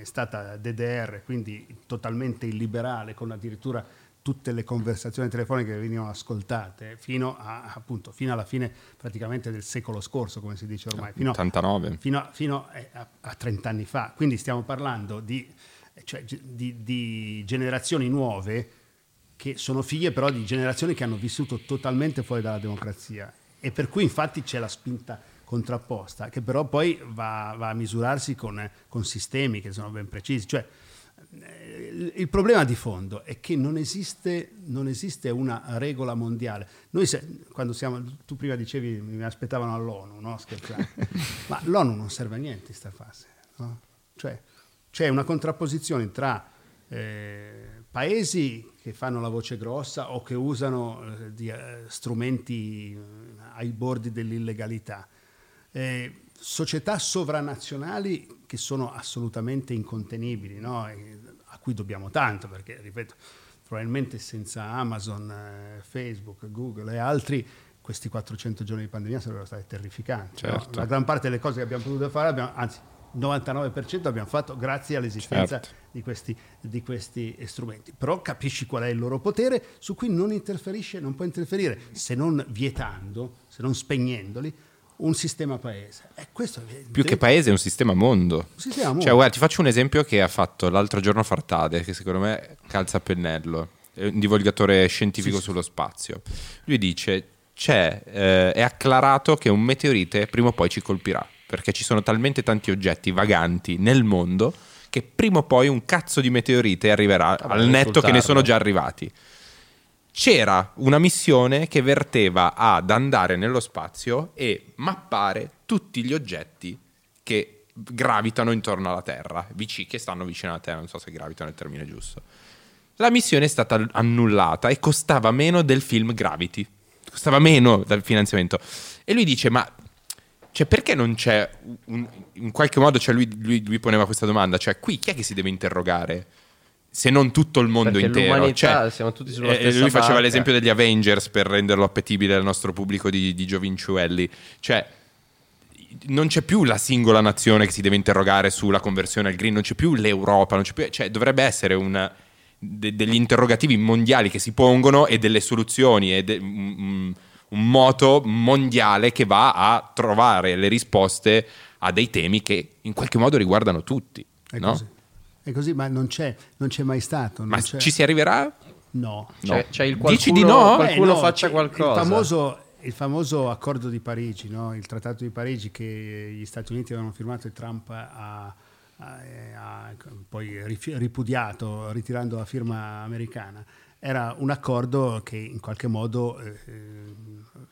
è stata DDR, quindi totalmente illiberale, con addirittura tutte le conversazioni telefoniche che venivano ascoltate fino, a, appunto, fino alla fine praticamente del secolo scorso, come si dice ormai, fino, 89. fino, a, fino eh, a, a 30 anni fa. Quindi stiamo parlando di, eh, cioè, di- di generazioni nuove che sono figlie però di generazioni che hanno vissuto totalmente fuori dalla democrazia e per cui infatti c'è la spinta contrapposta che però poi va, va a misurarsi con, con sistemi che sono ben precisi. Cioè, eh, il- problema di fondo è che non esiste, non esiste una regola mondiale. Noi se- quando siamo, tu prima dicevi mi aspettavano all'ONU, no? Scherzando. ma l'ONU non serve a niente in questa fase. no? Cioè, c'è una contrapposizione tra eh, paesi che fanno la voce grossa o che usano eh, di, eh, strumenti eh, ai bordi dell'illegalità, eh, società sovranazionali che sono assolutamente incontenibili, no? A cui dobbiamo tanto, perché, ripeto, probabilmente senza Amazon, eh, Facebook, Google e altri, questi 400 giorni di pandemia sarebbero stati terrificanti. no? Certo. La gran parte delle cose che abbiamo potuto fare, abbiamo, anzi, il 99% abbiamo fatto grazie all'esistenza Certo. di, questi, di questi strumenti. Però capisci qual è il loro potere, su cui non interferisce, non può interferire, se non vietando, se non spegnendoli, un sistema paese. E questo è Più che paese è un sistema mondo. Un sistema mondo. Cioè, guarda, ti faccio un esempio che ha fatto l'altro giorno Fartade, che secondo me calza a pennello, è un divulgatore scientifico sullo spazio. Lui dice, c'è, eh, è acclarato che un meteorite prima o poi ci colpirà, perché ci sono talmente tanti oggetti vaganti nel mondo che prima o poi un cazzo di meteorite arriverà Vabbè, al netto che ne sono già arrivati. C'era una missione che verteva ad andare nello spazio e mappare tutti gli oggetti che gravitano intorno alla Terra, vici- che stanno vicino alla Terra, non so se gravitano è il termine giusto. La missione è stata annullata e costava meno del film Gravity. Costava meno dal finanziamento. E lui dice: Ma cioè, perché non c'è un- in qualche modo? Cioè, lui, lui- lui poneva questa domanda: cioè, qui chi è che si deve interrogare? Se non tutto il mondo Perché intero, l'umanità, Cioè, siamo tutti sulla eh, stessa Lui faceva barca. l'esempio degli Avengers per renderlo appetibile al nostro pubblico di, di giovincelli. Cioè, non c'è più la singola nazione che si deve interrogare sulla conversione al green, non c'è più l'Europa, non c'è più, cioè dovrebbe essere un- de- degli interrogativi mondiali che si pongono e delle soluzioni e de- un, un- un moto mondiale che va a trovare le risposte a dei temi che in qualche modo riguardano tutti. È no? così. È così, ma non c'è, non c'è mai stato. non Ma c'è- ci si arriverà? No. C'è, c'è il Dici qualcuno, di no? qualcuno Eh, no, faccia qualcosa. Il famoso, il famoso accordo di Parigi, no? il trattato di Parigi che gli Stati Uniti avevano firmato e Trump ha, ha- ha poi ripudiato ritirando la firma americana, era un accordo che in qualche modo eh,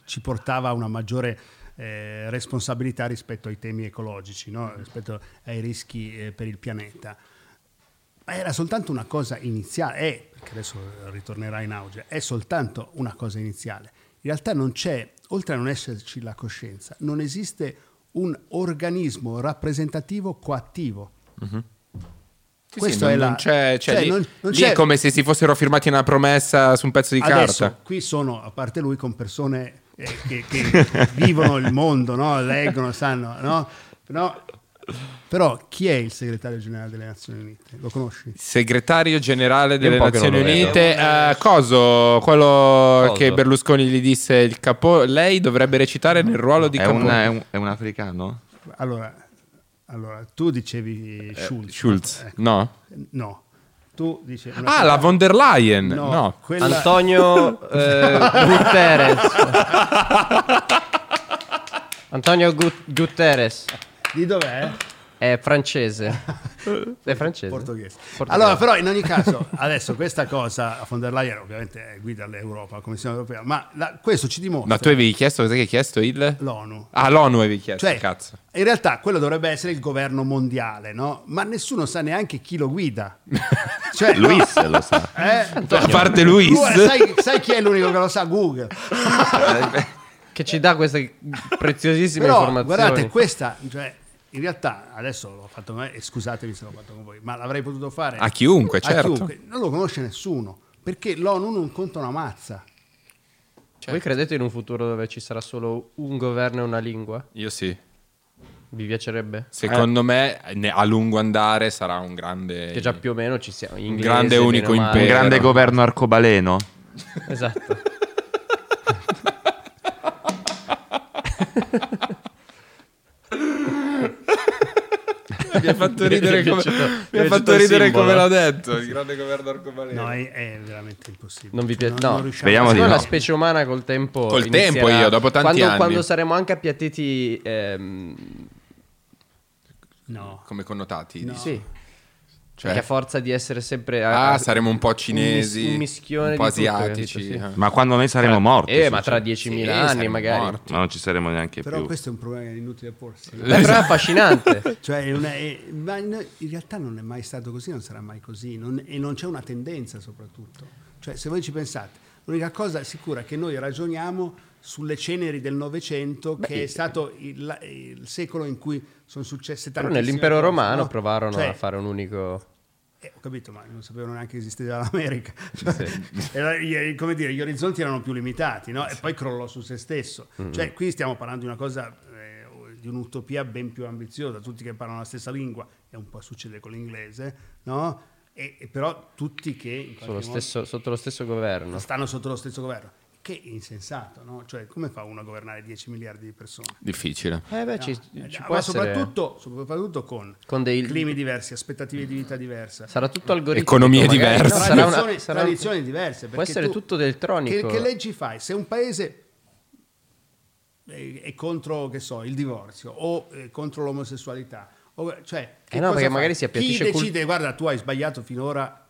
ci portava a una maggiore eh, responsabilità rispetto ai temi ecologici, no? rispetto ai rischi eh, per il pianeta. Ma era soltanto una cosa iniziale, è, perché adesso ritornerà in auge, è soltanto una cosa iniziale. In realtà non c'è, oltre a non esserci la coscienza, non esiste un organismo rappresentativo coattivo. Sì, Questo sì, è non, la- c'è, cioè, cioè, lì, non- non lì c'è- è come se si fossero firmati una promessa su un pezzo di Adesso carta. qui sono, a parte lui, con persone eh, che, che vivono il mondo, no? leggono, sanno, no? Però, però chi è il segretario generale delle Nazioni Unite? Lo conosci? Segretario generale delle Nazioni. Unite, eh, coso, quello Coso. che Berlusconi gli disse il capo, lei dovrebbe recitare nel ruolo di È capo. un, è un- è un africano? Allora, allora tu dicevi Schulz. Eh, Schulz, Ecco, no? no. Tu dici... una Ah, cosa- la von der Leyen, No, no. quella- Antonio eh, Guterres. Antonio Gu- Guterres Di dov'è? è francese. È francese. Portoghese. Portoghese. Allora, però, in ogni caso, adesso questa cosa, von der Leyen ovviamente è guida all'Europa, la Commissione Europea, ma la- questo ci dimostra No, tu avevi chiesto, cos'è che hai chiesto? Il... l'ONU. Ah, l'ONU avevi chiesto, Cioè, cazzo. in realtà quello dovrebbe essere il governo mondiale, no? Ma nessuno sa neanche chi lo guida. Cioè, no, Luis lo sa. eh? A parte Luis. Eh, sai, sai chi è l'unico che lo sa? Google. Che ci dà queste preziosissime Però informazioni. guardate, questa, cioè, in realtà adesso l'ho fatto me e scusatemi se l'ho fatto con voi, ma l'avrei potuto fare A chiunque, a certo. chiunque. Non lo conosce nessuno, perché l'ONU non conta una mazza. Voi credete in un futuro dove ci sarà solo un governo e una lingua? Io sì. Vi piacerebbe? Secondo me ne- a lungo andare sarà un grande... Che già più o meno ci siamo. Inglese, grande unico bene o male. Un impero. grande governo arcobaleno? Esatto. Mi ha fatto ridere come, mi mi ha fatto ridere come l'ha detto. Il grande governo arcobaleno. No, è, è veramente impossibile. Non vi piace? No, non Speriamo a- di no. la specie umana col tempo. Col inizierà- tempo io, dopo tanti quando, anni. Quando saremo anche appiattiti. ehm, No. Come connotati. No. sì. Cioè, che a forza di essere sempre. ah, a- saremo un po' cinesi, un mischione un po' di tutto, asiatici. capito? Sì. eh. Ma quando noi saremo morti? Eh, ma tra 10.000 Sì, anni magari. morti. Ma non ci saremo neanche Però più. questo è un problema inutile porsi. Però è affascinante. Cioè, è una- è- ma in in realtà non è mai stato così, non sarà mai così, non- e non c'è una tendenza soprattutto. Cioè, se voi ci pensate, l'unica cosa sicura è che noi ragioniamo sulle ceneri del Novecento, che è stato il, il secolo in cui sono successe Però tantissime nell'impero cose, romano no? provarono Cioè, a fare un unico. eh, ho capito, ma non sapevano neanche che esisteva l'America. Cioè, era- gli- come dire, gli orizzonti erano più limitati, no? E poi crollò su se stesso. Cioè, qui stiamo parlando di una cosa, eh, di un'utopia ben più ambiziosa. Tutti che parlano la stessa lingua, e un po' succede con l'inglese, no? E, e però tutti che qualche sullo modo stesso- sotto lo stesso governo. stanno sotto lo stesso governo. Che è insensato, no? Cioè, come fa uno a governare 10 miliardi di persone? Difficile. Eh beh, ci, Eh, ci ma può essere... soprattutto, soprattutto con, Con dei- climi diversi, aspettative di vita diverse. Sarà tutto algoritmico. Economie diverse. no? Sarà una- tradizioni, sarà- tradizioni diverse. Può essere tu- tutto elettronico. Che, che leggi fai? Se un paese è, è contro, che so, il divorzio o contro l'omosessualità, o- cioè, che Eh no, perché fa? magari si appiattisce Chi cul- decide, guarda, tu hai sbagliato finora,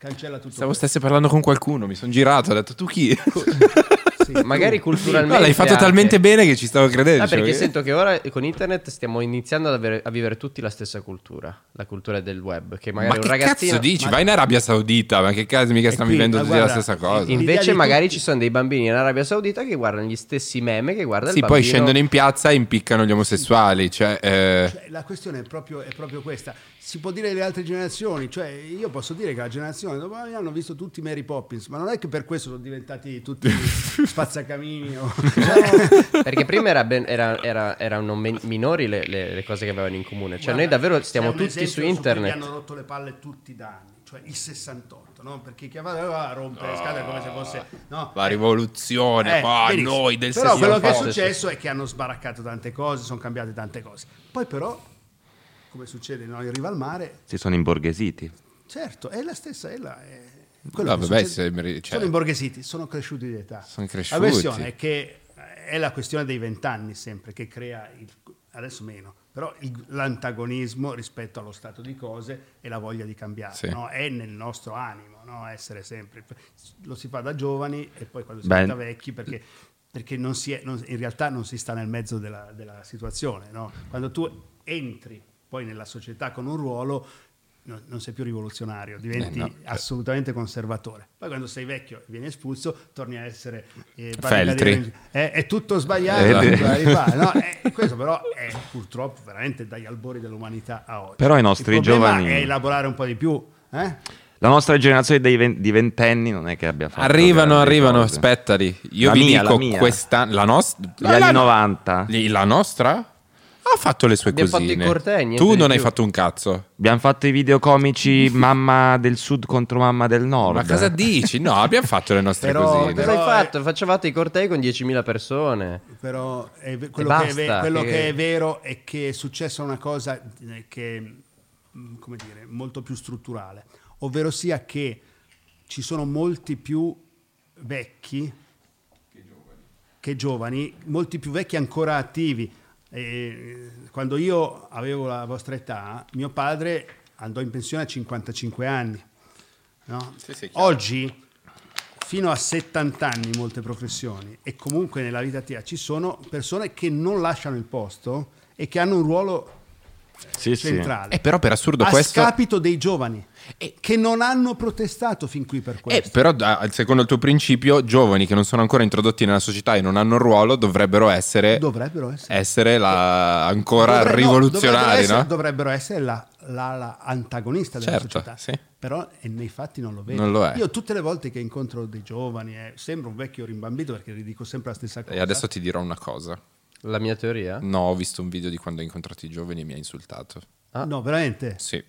cancella tutto. Stavo questo. stesse parlando con qualcuno, mi sono girato, ho detto tu chi? Sì, Magari tu. culturalmente. No, l'hai fatto anche. talmente bene che ci stavo credendo. Ah, perché cioè, sento che ora con internet stiamo iniziando ad avere- a vivere tutti la stessa cultura, la cultura del web. Che magari Ma un che ragazzino. cazzo dici? ma- Vai in Arabia Saudita, ma che cazzo mica stanno qui, vivendo tutti la guarda, stessa cosa? in- Invece, magari tutti- ci sono dei bambini in Arabia Saudita che guardano gli stessi meme che guarda Sì, il poi bambino. scendono in piazza e impiccano gli omosessuali. Cioè, eh, Cioè, la questione è proprio, è proprio questa. Si può dire delle altre generazioni, cioè io posso dire che la generazione dopo hanno visto tutti Mary Poppins, ma non è che per questo sono diventati tutti spazzacamini. o- cioè, Perché prima era ben- era- era- erano men- minori le, le- le cose che avevano in comune. Cioè, Guarda, noi davvero stiamo tutti su internet. mi hanno rotto le palle tutti da anni, cioè il 68, no? Perché chi aveva a rompere le scatole come se fosse... No? la rivoluzione, Eh, qua noi del Però quello che è 68. successo è che hanno sbaraccato tante cose, sono cambiate tante cose. Poi però, come succede no, in riva al mare, Si sono imborghesiti. certo, è la stessa, è la... È quello No, che vabbè, succede- cioè- sono imborghesiti, sono cresciuti di età. Sono La cresciuti. questione è che è la questione dei vent'anni sempre che crea, il, adesso meno, però il- l'antagonismo rispetto allo stato di cose e la voglia di cambiare. Sì. no? È nel nostro animo, no? essere sempre... Lo si fa da giovani e poi quando si Beh. diventa vecchi perché, perché non si è- non- in realtà non si sta nel mezzo della, della situazione. no? Quando tu entri poi nella società con un ruolo non, non sei più rivoluzionario, diventi Eh, no. assolutamente conservatore. Poi quando sei vecchio e vieni espulso, torni a essere eh, Feltri. È, è tutto sbagliato, Eh, rifare, no? Eh, questo però è purtroppo veramente dagli albori dell'umanità a oggi. Però i nostri giovani- è elaborare un po' di più. eh? La nostra generazione dei ven- di ventenni non è che abbia fatto Arrivano, arrivano, cose. aspettali. Io La vi mia, dico la mia. quest'anno. La nostra. Gli anni 90 La nostra? Ha fatto le sue Abbiamo cosine. niente tu non hai più. fatto un cazzo. abbiamo fatto i video comici mamma del sud contro mamma del nord. Ma cosa dici? No, abbiamo fatto le nostre Però- cosine. Cosa hai è- fatto? Facevate i cortei con 10.000 persone. Però è quello, che, è basta, quello che- che è vero è che è successa una cosa eh, che mm, come dire, molto più strutturale, ovvero sia che ci sono molti più vecchi che giovani, molti più vecchi ancora attivi. E, quando io avevo la vostra età, mio padre andò in pensione a 55 anni. no? Sì, sì. Oggi, fino a 70 anni in molte professioni, e comunque nella vita attiva, ci sono persone che non lasciano il posto e che hanno un ruolo Sì, sì. centrale. Eh, però per assurdo a questo... scapito dei giovani che non hanno protestato fin qui per Eh, questo. però da- secondo il tuo principio, giovani che non sono ancora introdotti nella società e non hanno un ruolo dovrebbero essere, Dovrebbero essere. essere la, ancora Dovre- no, rivoluzionari, dovrebbero essere, no? dovrebbero essere la, la- la antagonista della Certo, società. sì. Però eh, nei fatti non lo vedo. Non lo è. Io tutte le volte che incontro dei giovani, eh, sembro un vecchio rimbambito perché ridico sempre la stessa cosa. E adesso ti dirò una cosa. La mia teoria? No, ho visto un video di quando ho incontrato i giovani e mi ha insultato. Ah. No, veramente? Sì.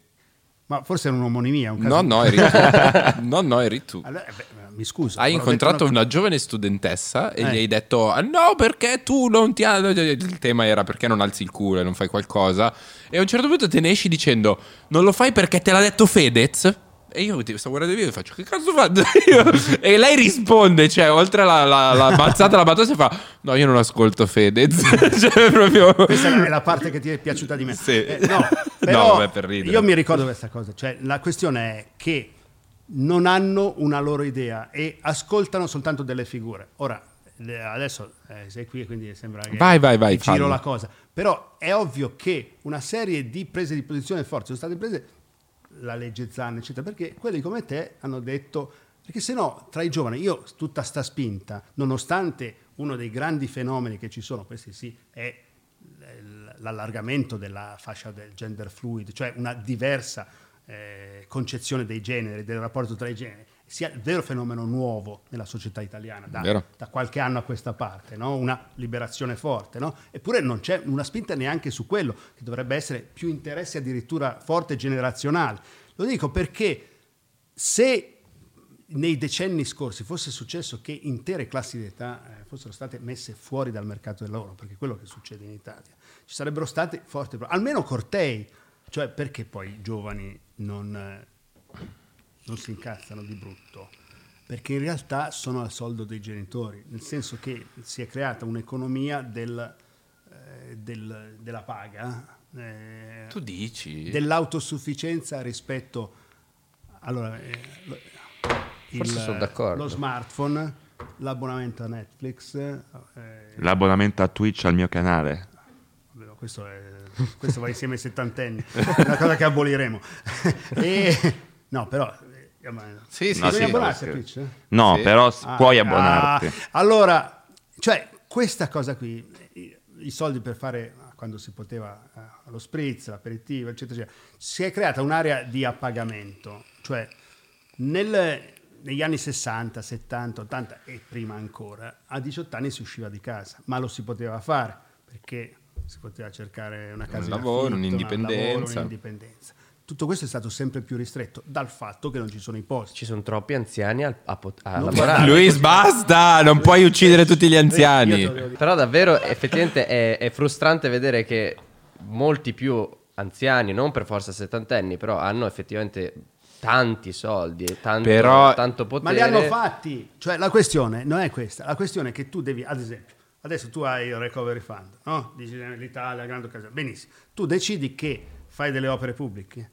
Ma forse era un'omonimia. Un caso No, no, eri tu. no, no, eri tu. Allora, eh, beh, mi scuso. Hai incontrato detto una giovane studentessa e Eh. gli hai detto: "Ah, No, perché tu non ti. ha-" Il tema era perché non alzi il culo e non fai qualcosa. E a un certo punto te ne esci dicendo: Non lo fai perché te l'ha detto Fedez? E io sto guardando il video e faccio: Che cazzo faccio io? E lei risponde: Cioè, oltre la, la, la mazzata, la battuta, si fa: No, io non ascolto Fedez. cioè, proprio. Questa è la parte che ti è piaciuta di me. Sì. Eh, no, No, vabbè, per ridere. Io mi ricordo questa cosa. Cioè, la questione è che non hanno una loro idea e ascoltano soltanto delle figure. Ora, adesso eh, sei qui, quindi sembra che Vai, vai, vai, giro fallo. la cosa. Però è ovvio che una serie di prese di posizione forti sono state prese la legge Zan, eccetera, perché quelli come te hanno detto perché se no tra i giovani io tutta sta spinta, nonostante uno dei grandi fenomeni che ci sono, questi sì, è l'allargamento della fascia del gender fluid, cioè una diversa eh, concezione dei generi, del rapporto tra i generi, sia il vero fenomeno nuovo nella società italiana da, da qualche anno a questa parte, no? una liberazione forte, no? eppure non c'è una spinta neanche su quello, che dovrebbe essere più interesse addirittura forte generazionale. Lo dico perché se nei decenni scorsi fosse successo che intere classi d'età eh, fossero state messe fuori dal mercato del lavoro, perché è quello che succede in Italia, ci sarebbero stati forti problemi, almeno cortei, cioè perché poi i giovani non, eh, non si incazzano di brutto? Perché in realtà sono al soldo dei genitori, nel senso che si è creata un'economia del, eh, del- della paga, eh, Tu dici? dell'autosufficienza rispetto allora, eh, lo- Forse sono d'accordo. lo smartphone, l'abbonamento a Netflix, eh, L'abbonamento a Twitch al mio canale. questo, è- questo va insieme ai settantenni, è una cosa che aboliremo. e, no, però... Sì, sì, No, sì, abbonarsi a no, Twitch? eh? No, Sì. però Ah, puoi ah, abbonarti. allora, cioè, questa cosa qui, i, i soldi per fare, quando si poteva, eh, lo spritz, l'aperitivo, eccetera, eccetera, si è creata un'area di appagamento, cioè nel- negli anni 60, 70, 80 e prima ancora, a 18 anni si usciva di casa, ma lo si poteva fare perché si poteva cercare una casa in lavoro, affitto, un'indipendenza. un lavoro, un'indipendenza. Tutto questo è stato sempre più ristretto dal fatto che non ci sono i posti. Ci sono troppi anziani a, a pot- a lavorare. Luis, basta! Non puoi uccidere tutti gli anziani. Però davvero effettivamente è, è frustrante vedere che molti più anziani, non per forza settantenni, però hanno effettivamente tanti soldi e tanto, Però- tanto Ma potere. li hanno fatti. Cioè, la questione non è questa. La questione è che tu devi, ad esempio, adesso tu hai il recovery fund, no? Dici eh, l'Italia, grande occasione. Benissimo. Tu decidi che fai delle opere pubbliche.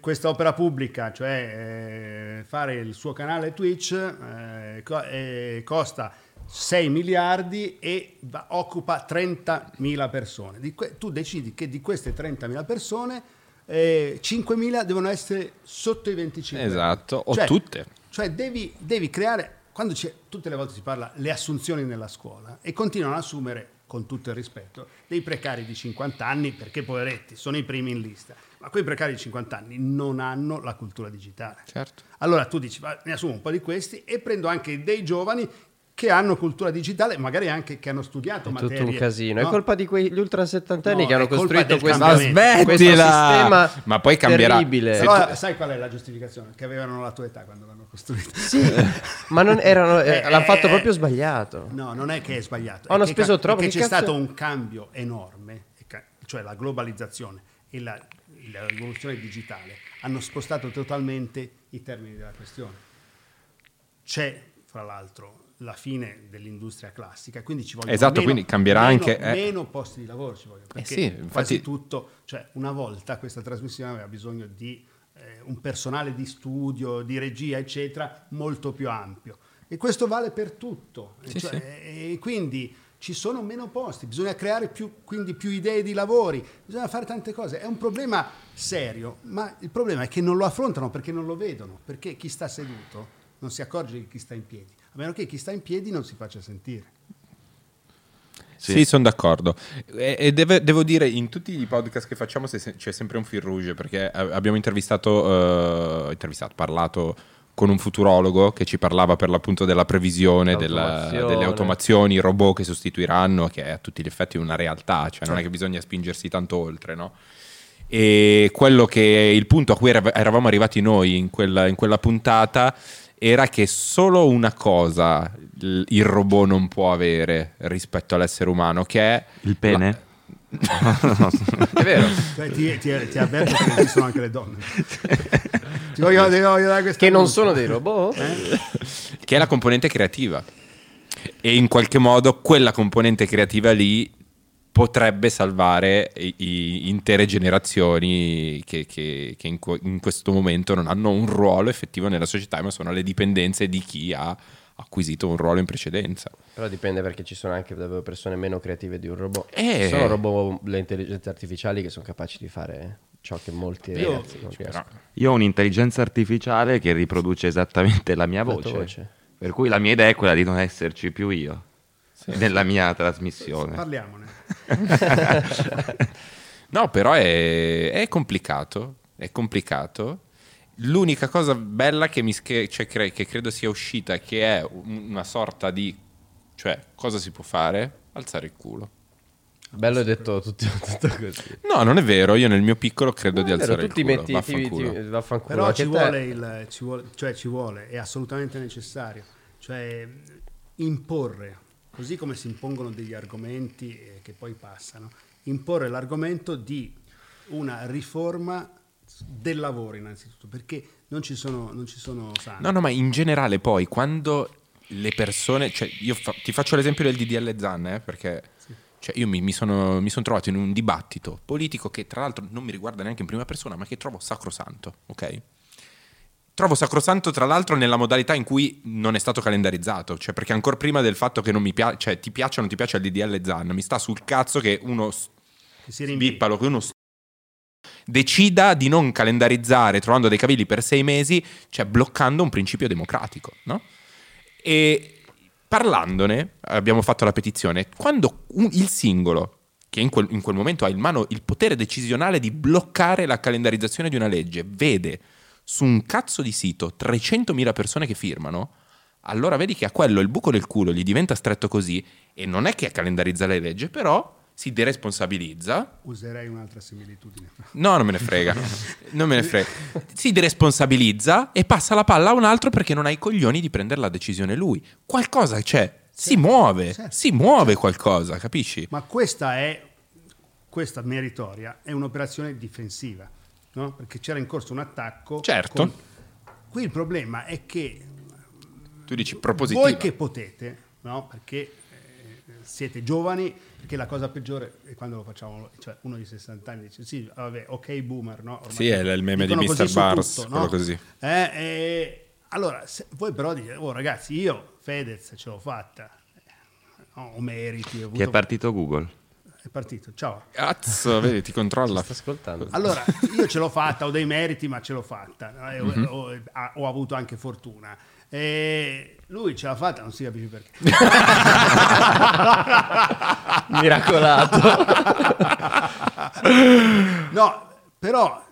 Questa opera pubblica, cioè eh, fare il suo canale Twitch, eh, co- eh, costa 6 miliardi e va- occupa 30.000 persone. Que- tu decidi che di queste 30.000 persone eh, 5.000 devono essere sotto i 25 anni. Esatto, o Cioè- tutte. Cioè devi, devi creare, quando c'è, tutte le volte si parla le assunzioni nella scuola e continuano ad assumere, con tutto il rispetto, dei precari di 50 anni perché poveretti, sono i primi in lista, ma quei precari di 50 anni non hanno la cultura digitale. Certo. Allora tu dici, "Va, ne assumo un po' di questi e prendo anche dei giovani che hanno cultura digitale, magari anche che hanno studiato È materie. tutto un casino. no? È colpa di quegli ultra settantenni No, che hanno costruito. Ma questo smettila! sistema Ma poi cambierà. terribile. Però tu- sai qual è la giustificazione? Che avevano la tua età quando l'hanno costruito. Sì, ma non erano, eh, Eh, l'hanno fatto eh, proprio sbagliato. No, non è che è sbagliato. Hanno è che speso ca- troppo, Che che c'è cazzo- stato un cambio enorme, cioè la globalizzazione e la, la rivoluzione digitale hanno spostato totalmente i termini della questione. C'è, fra l'altro, la fine dell'industria classica, quindi ci vogliono Esatto, meno, quindi cambierà meno- anche, eh. meno posti di lavoro ci vogliono, perché sì, quasi infatti- tutto, cioè una volta questa trasmissione aveva bisogno di eh, un personale di studio, di regia, eccetera, molto più ampio. E questo vale per tutto. Sì, cioè, sì. E quindi ci sono meno posti, bisogna creare più, quindi più idee di lavori, bisogna fare tante cose. È un problema serio, ma il problema è che non lo affrontano perché non lo vedono, perché chi sta seduto non si accorge di chi sta in piedi, a meno che chi sta in piedi non si faccia sentire. Sì, sono d'accordo. E, e deve- devo dire, in tutti i podcast che facciamo se- c'è sempre un fil rouge, perché abbiamo intervistato, eh, intervistato, parlato con un futurologo che ci parlava per l'appunto della previsione della- delle automazioni, i robot che sostituiranno, che è a tutti gli effetti una realtà, cioè non è che bisogna spingersi tanto oltre, no? E quello che il punto a cui era- eravamo arrivati noi in quella, in quella puntata era che solo una cosa il, il robot non può avere rispetto all'essere umano, che è Il pene? È vero. Cioè, ti, ti, ti avverto che esistono anche le donne. Ti voglio, ti voglio Che non sono dei robot? che è la componente creativa. E in qualche modo quella componente creativa lì potrebbe salvare i- i- intere generazioni che, che- che in, in questo momento non hanno un ruolo effettivo nella società, ma sono le dipendenze di chi ha acquisito un ruolo in precedenza. Però dipende perché ci sono anche davvero persone meno creative di un robot. Eh. Ci sono robot, le intelligenze artificiali che sono capaci di fare ciò che molti Io- ragazzi non riescono. Io ho un'intelligenza artificiale che riproduce esattamente la mia voce. voce. Per cui la mia idea è quella di non esserci più io nella mia trasmissione. Parliamone. No, però è, è complicato, è complicato. L'unica cosa bella che, mi, che, cioè, cre- che credo sia uscita, che è un- una sorta di... cioè, cosa si può fare? Alzare il culo. Bello è detto tutto, tutto così. No, non è vero. Io nel mio piccolo credo di È vero, alzare ti il culo. metti ti, Vaffanculo. ti, vaffanculo. Però ci vuole, il, ci, vuole, cioè ci vuole, è assolutamente necessario, cioè imporre, così come si impongono degli argomenti eh, che poi passano, imporre l'argomento di una riforma del lavoro innanzitutto, perché non ci sono, non ci sono sani. No, no, ma in generale poi quando le persone, cioè io fa- ti faccio l'esempio del DDL Zan, eh, perché cioè, io mi, mi sono, mi sono trovato in un dibattito politico che tra l'altro non mi riguarda neanche in prima persona, ma che trovo sacrosanto, ok? Trovo sacrosanto tra l'altro nella modalità in cui non è stato calendarizzato, cioè perché ancora prima del fatto che non mi piace, cioè ti piace o non ti piace il DDL Zan, mi sta sul cazzo che uno Che si rinvia. sbippalo, che uno decida di non calendarizzare trovando dei cavilli per sei mesi, cioè bloccando un principio democratico, no? E parlandone, abbiamo fatto la petizione, quando un- il singolo, che in quel, in quel momento ha in mano il potere decisionale di bloccare la calendarizzazione di una legge, vede su un cazzo di sito 300.000 persone che firmano, allora vedi che a quello il buco del culo gli diventa stretto così e non è che calendarizza le leggi, però si deresponsabilizza Userei un'altra similitudine. No, non me ne frega. Non me ne frega. Si deresponsabilizza e passa la palla a un altro perché non ha i coglioni di prendere la decisione lui. Qualcosa c'è. Si muove. certo. Si muove qualcosa, capisci? Ma questa è, questa meritoria, è un'operazione difensiva, no? perché c'era in corso un attacco. Certo. con- Qui il problema è che Tu dici propositiva. voi che potete, no? perché eh, siete giovani, perché la cosa peggiore è quando lo facciamo, cioè uno di 60 anni dice sì, vabbè, ok boomer, no? Ormai Sì, è il meme di Mr. Bars, tutto, quello così. Eh, eh, allora, se- voi però dite, oh ragazzi, io Fedez ce l'ho fatta, no, ho meriti, ho Ti avuto... è partito Google. è partito, ciao. Cazzo, vedi, ti controlla. Sta ascoltando. Allora, io ce l'ho fatta, ho dei meriti, ma ce l'ho fatta. eh, ho- Mhm. ho, ha- ho avuto anche fortuna. E lui ce l'ha fatta, non si capisce perché. Miracolato. No, però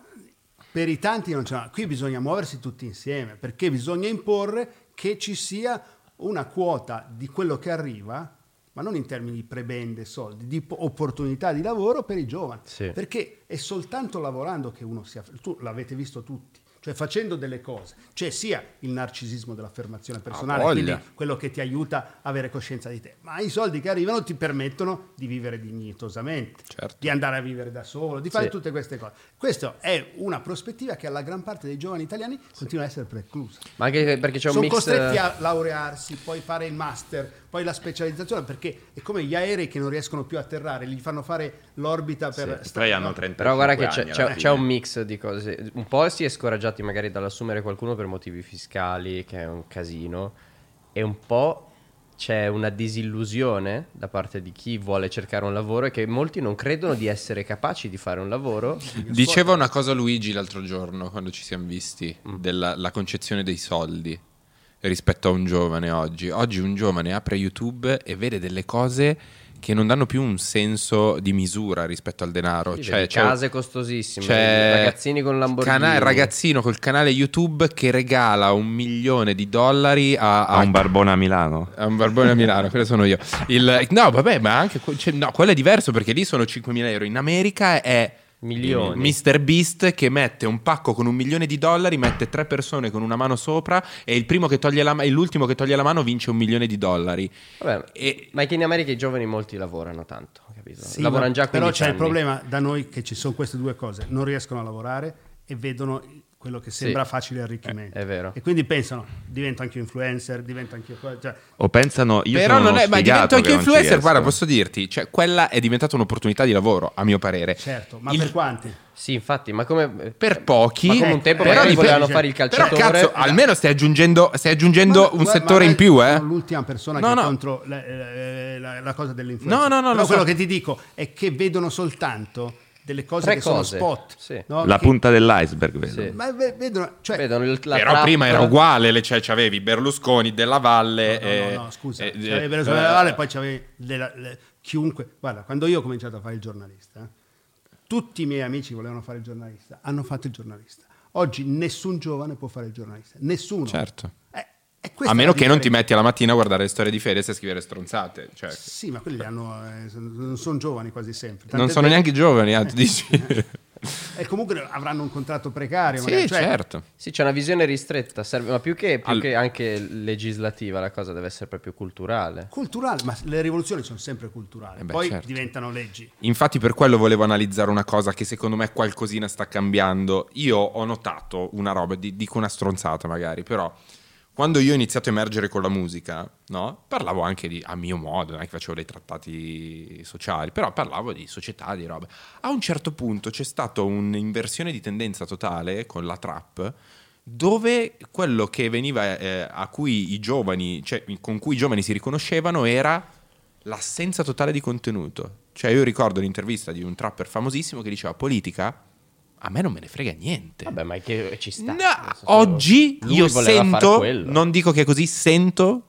per i tanti non ce l'ha. Qui bisogna muoversi tutti insieme, perché bisogna imporre che ci sia una quota di quello che arriva, ma non in termini di prebende, soldi, di po- opportunità di lavoro per i giovani. Sì. Perché è soltanto lavorando che uno si aff- tu l'avete visto tutti. Cioè facendo delle cose, cioè sia il narcisismo dell'affermazione personale, quindi quello che ti aiuta a avere coscienza di te, ma i soldi che arrivano ti permettono di vivere dignitosamente, Certo. di andare a vivere da solo, di fare Sì. tutte queste cose. Questa è una prospettiva che alla gran parte dei giovani italiani continua a essere preclusa. Ma anche perché c'è un Sono mix... costretti a laurearsi, poi fare il master, poi la specializzazione, perché è come gli aerei che non riescono più a atterrare, gli fanno fare l'orbita per... Sì, poi hanno 30 Però guarda che c'è, c'è- c'è un mix di cose. Un po' si è scoraggiati magari dall'assumere qualcuno per motivi fiscali, che è un casino, e un po' c'è una disillusione da parte di chi vuole cercare un lavoro e che molti non credono di essere capaci di fare un lavoro. Diceva una cosa Luigi l'altro giorno quando ci siamo visti della la concezione dei soldi rispetto a un giovane oggi. Oggi un giovane apre YouTube e vede delle cose che non danno più un senso di misura rispetto al denaro. Sì, Cioè, case costosissime, c'è ragazzini con Lamborghini. cana- ragazzino col canale YouTube che regala un milione di dollari a, Ha un barbone a Milano. a un barbone a Milano, quello sono io. Il- no, vabbè, ma anche cioè, no, quello è diverso perché lì sono 5.000 euro. In America è Milioni. Mr. Beast che mette un pacco con un milione di dollari, mette tre persone con una mano sopra e il primo che toglie la ma- e l'ultimo che toglie la mano vince un milione di dollari. Vabbè, E- ma è che in America i giovani molti lavorano tanto, capito? Sì, lavorano già 15 Però c'è il anni. problema da noi che ci sono queste due cose, non riescono a lavorare e vedono quello che sembra Sì. facile arricchimento. Eh, è vero. E quindi pensano, divento anche influencer, divento anche... Cioè, O pensano, io Però sono non è, ma divento anche influencer. riesco. Guarda, posso dirti, cioè, quella è diventata un'opportunità di lavoro, a mio parere. certo, ma Il- per quanti? Sì, infatti, ma come... Per pochi, Ma come un tempo però magari volevano fare il Però calciatore. cazzo, almeno stai aggiungendo, stai aggiungendo Ma- un ma- settore ma- in più, eh. sono l'ultima persona No, che no. è contro la, la- la- la cosa dell'influencer. No, no, no, Però lo quello so. che ti dico è che vedono soltanto delle cose Tre che cose, sono spot. sì. no? La Che- punta dell'iceberg, vedo. Sì. Ma ve- vedono, cioè, Vedono il, la Però trappola- prima era uguale, le- cioè c'avevi Berlusconi, Della Valle. No, no, eh, no, no, scusa, eh, c'avevi eh, Berlusconi eh, della Valle, poi c'avevi della- le- chiunque. Guarda, quando io ho cominciato a fare il giornalista, eh, tutti i miei amici volevano fare il giornalista, hanno fatto il giornalista. Oggi nessun giovane può fare il giornalista, nessuno. Certo. Eh, A meno che non ti metti alla mattina a guardare le storie di Fedez e scrivere stronzate. Cioè, Sì, ma quelli li hanno, eh, non sono giovani quasi sempre. non Tant'è sono vero- neanche giovani, tu dici? E comunque avranno un contratto precario. sì, cioè, certo. Sì, c'è una visione ristretta, serve- ma più, che, più Al- che anche legislativa la cosa deve essere proprio culturale. Culturale, ma le rivoluzioni sono sempre culturali. Eh beh, Poi certo. diventano leggi. Infatti per quello volevo analizzare una cosa che secondo me qualcosina sta cambiando. Io ho notato una roba, di- dico una stronzata magari, però quando io ho iniziato a emergere con la musica, no? Parlavo anche di, a mio modo, non è che facevo dei trattati sociali, però parlavo di società, di robe. A un certo punto c'è stata un'inversione di tendenza totale con la trap, dove quello che veniva eh, a cui i giovani, cioè con cui i giovani si riconoscevano era l'assenza totale di contenuto. Cioè io ricordo l'intervista di un trapper famosissimo che diceva politica a me non me ne frega niente. Vabbè, ma è che ci sta. No, oggi io sento, non dico che è così, sento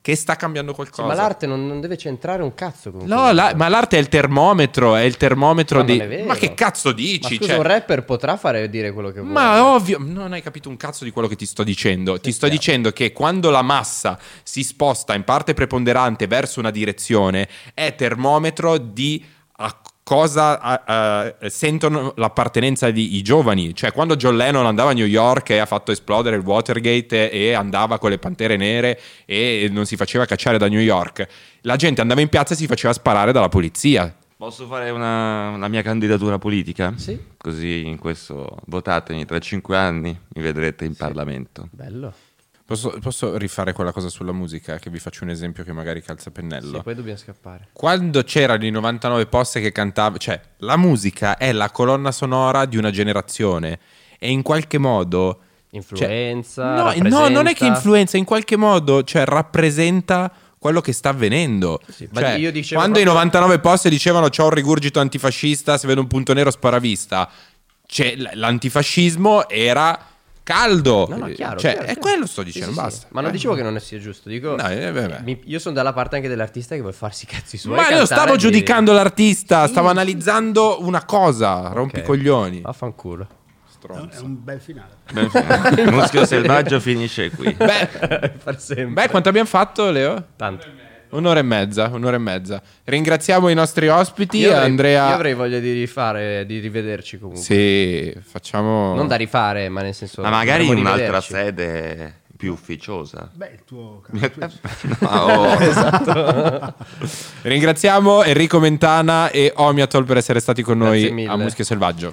che sta cambiando Sì, qualcosa. ma l'arte non, non deve centrare un cazzo con No, la- ma l'arte è il termometro, è il termometro Ma di... Ma che cazzo Ma dici? scusa, Cioè, un rapper potrà fare dire quello che vuole. Ma ovvio, non hai capito un cazzo di quello che ti sto dicendo. ti sto chiaro. dicendo che quando la massa si sposta in parte preponderante verso una direzione, è termometro di a cosa a- sentono l'appartenenza di i giovani. Cioè, quando John Lennon andava a New York e ha fatto esplodere il Watergate e andava con le pantere nere e non si faceva cacciare da New York, la gente andava in piazza e si faceva sparare dalla polizia. Posso fare una, la mia candidatura politica? Sì. Così in questo votatemi tra cinque anni, mi vedrete in Parlamento. Bello. Posso, posso rifare quella cosa sulla musica? Che vi faccio un esempio che magari calza pennello. Sì, poi dobbiamo scappare. Quando c'erano i 99 poste che cantavano, cioè la musica è la colonna sonora di una generazione e in qualche modo... Influenza. cioè, no, no, non è che influenza, in qualche modo cioè, rappresenta quello che sta avvenendo. Sì, Cioè, quando i proprio- 99 poste dicevano c'ho un rigurgito antifascista, se vedo un punto nero sparavista, cioè, l'antifascismo era caldo. No, no, chiaro. Cioè, chiaro, è chiaro. quello sto Sì, dicendo, sì, sì. basta. Ma non Eh. dicevo che non sia giusto. Dico, No, eh, mi- io sono dalla parte anche dell'artista che vuole farsi i cazzi suoi. Ma io stavo e dire- giudicando l'artista, Sì, stavo sì. analizzando una cosa, rompi Ok. coglioni. Vaffanculo. È un- Stronzo. È un bel finale. Il muschio selvaggio finisce qui. Beh, per sempre. beh, quanto abbiamo fatto, Leo? Tanto. Un'ora e mezza, un'ora e mezza. Ringraziamo i nostri ospiti, Io avrei, Andrea. io avrei voglia di rifare, di rivederci comunque. Sì, facciamo... Non da rifare, ma nel senso. Ma magari in un'altra sede più ufficiosa. Beh, il tuo. Ah, oh. Esatto. Ringraziamo Enrico Mentana e Omiatol per essere stati con Grazie noi mille. a Muschio Selvaggio.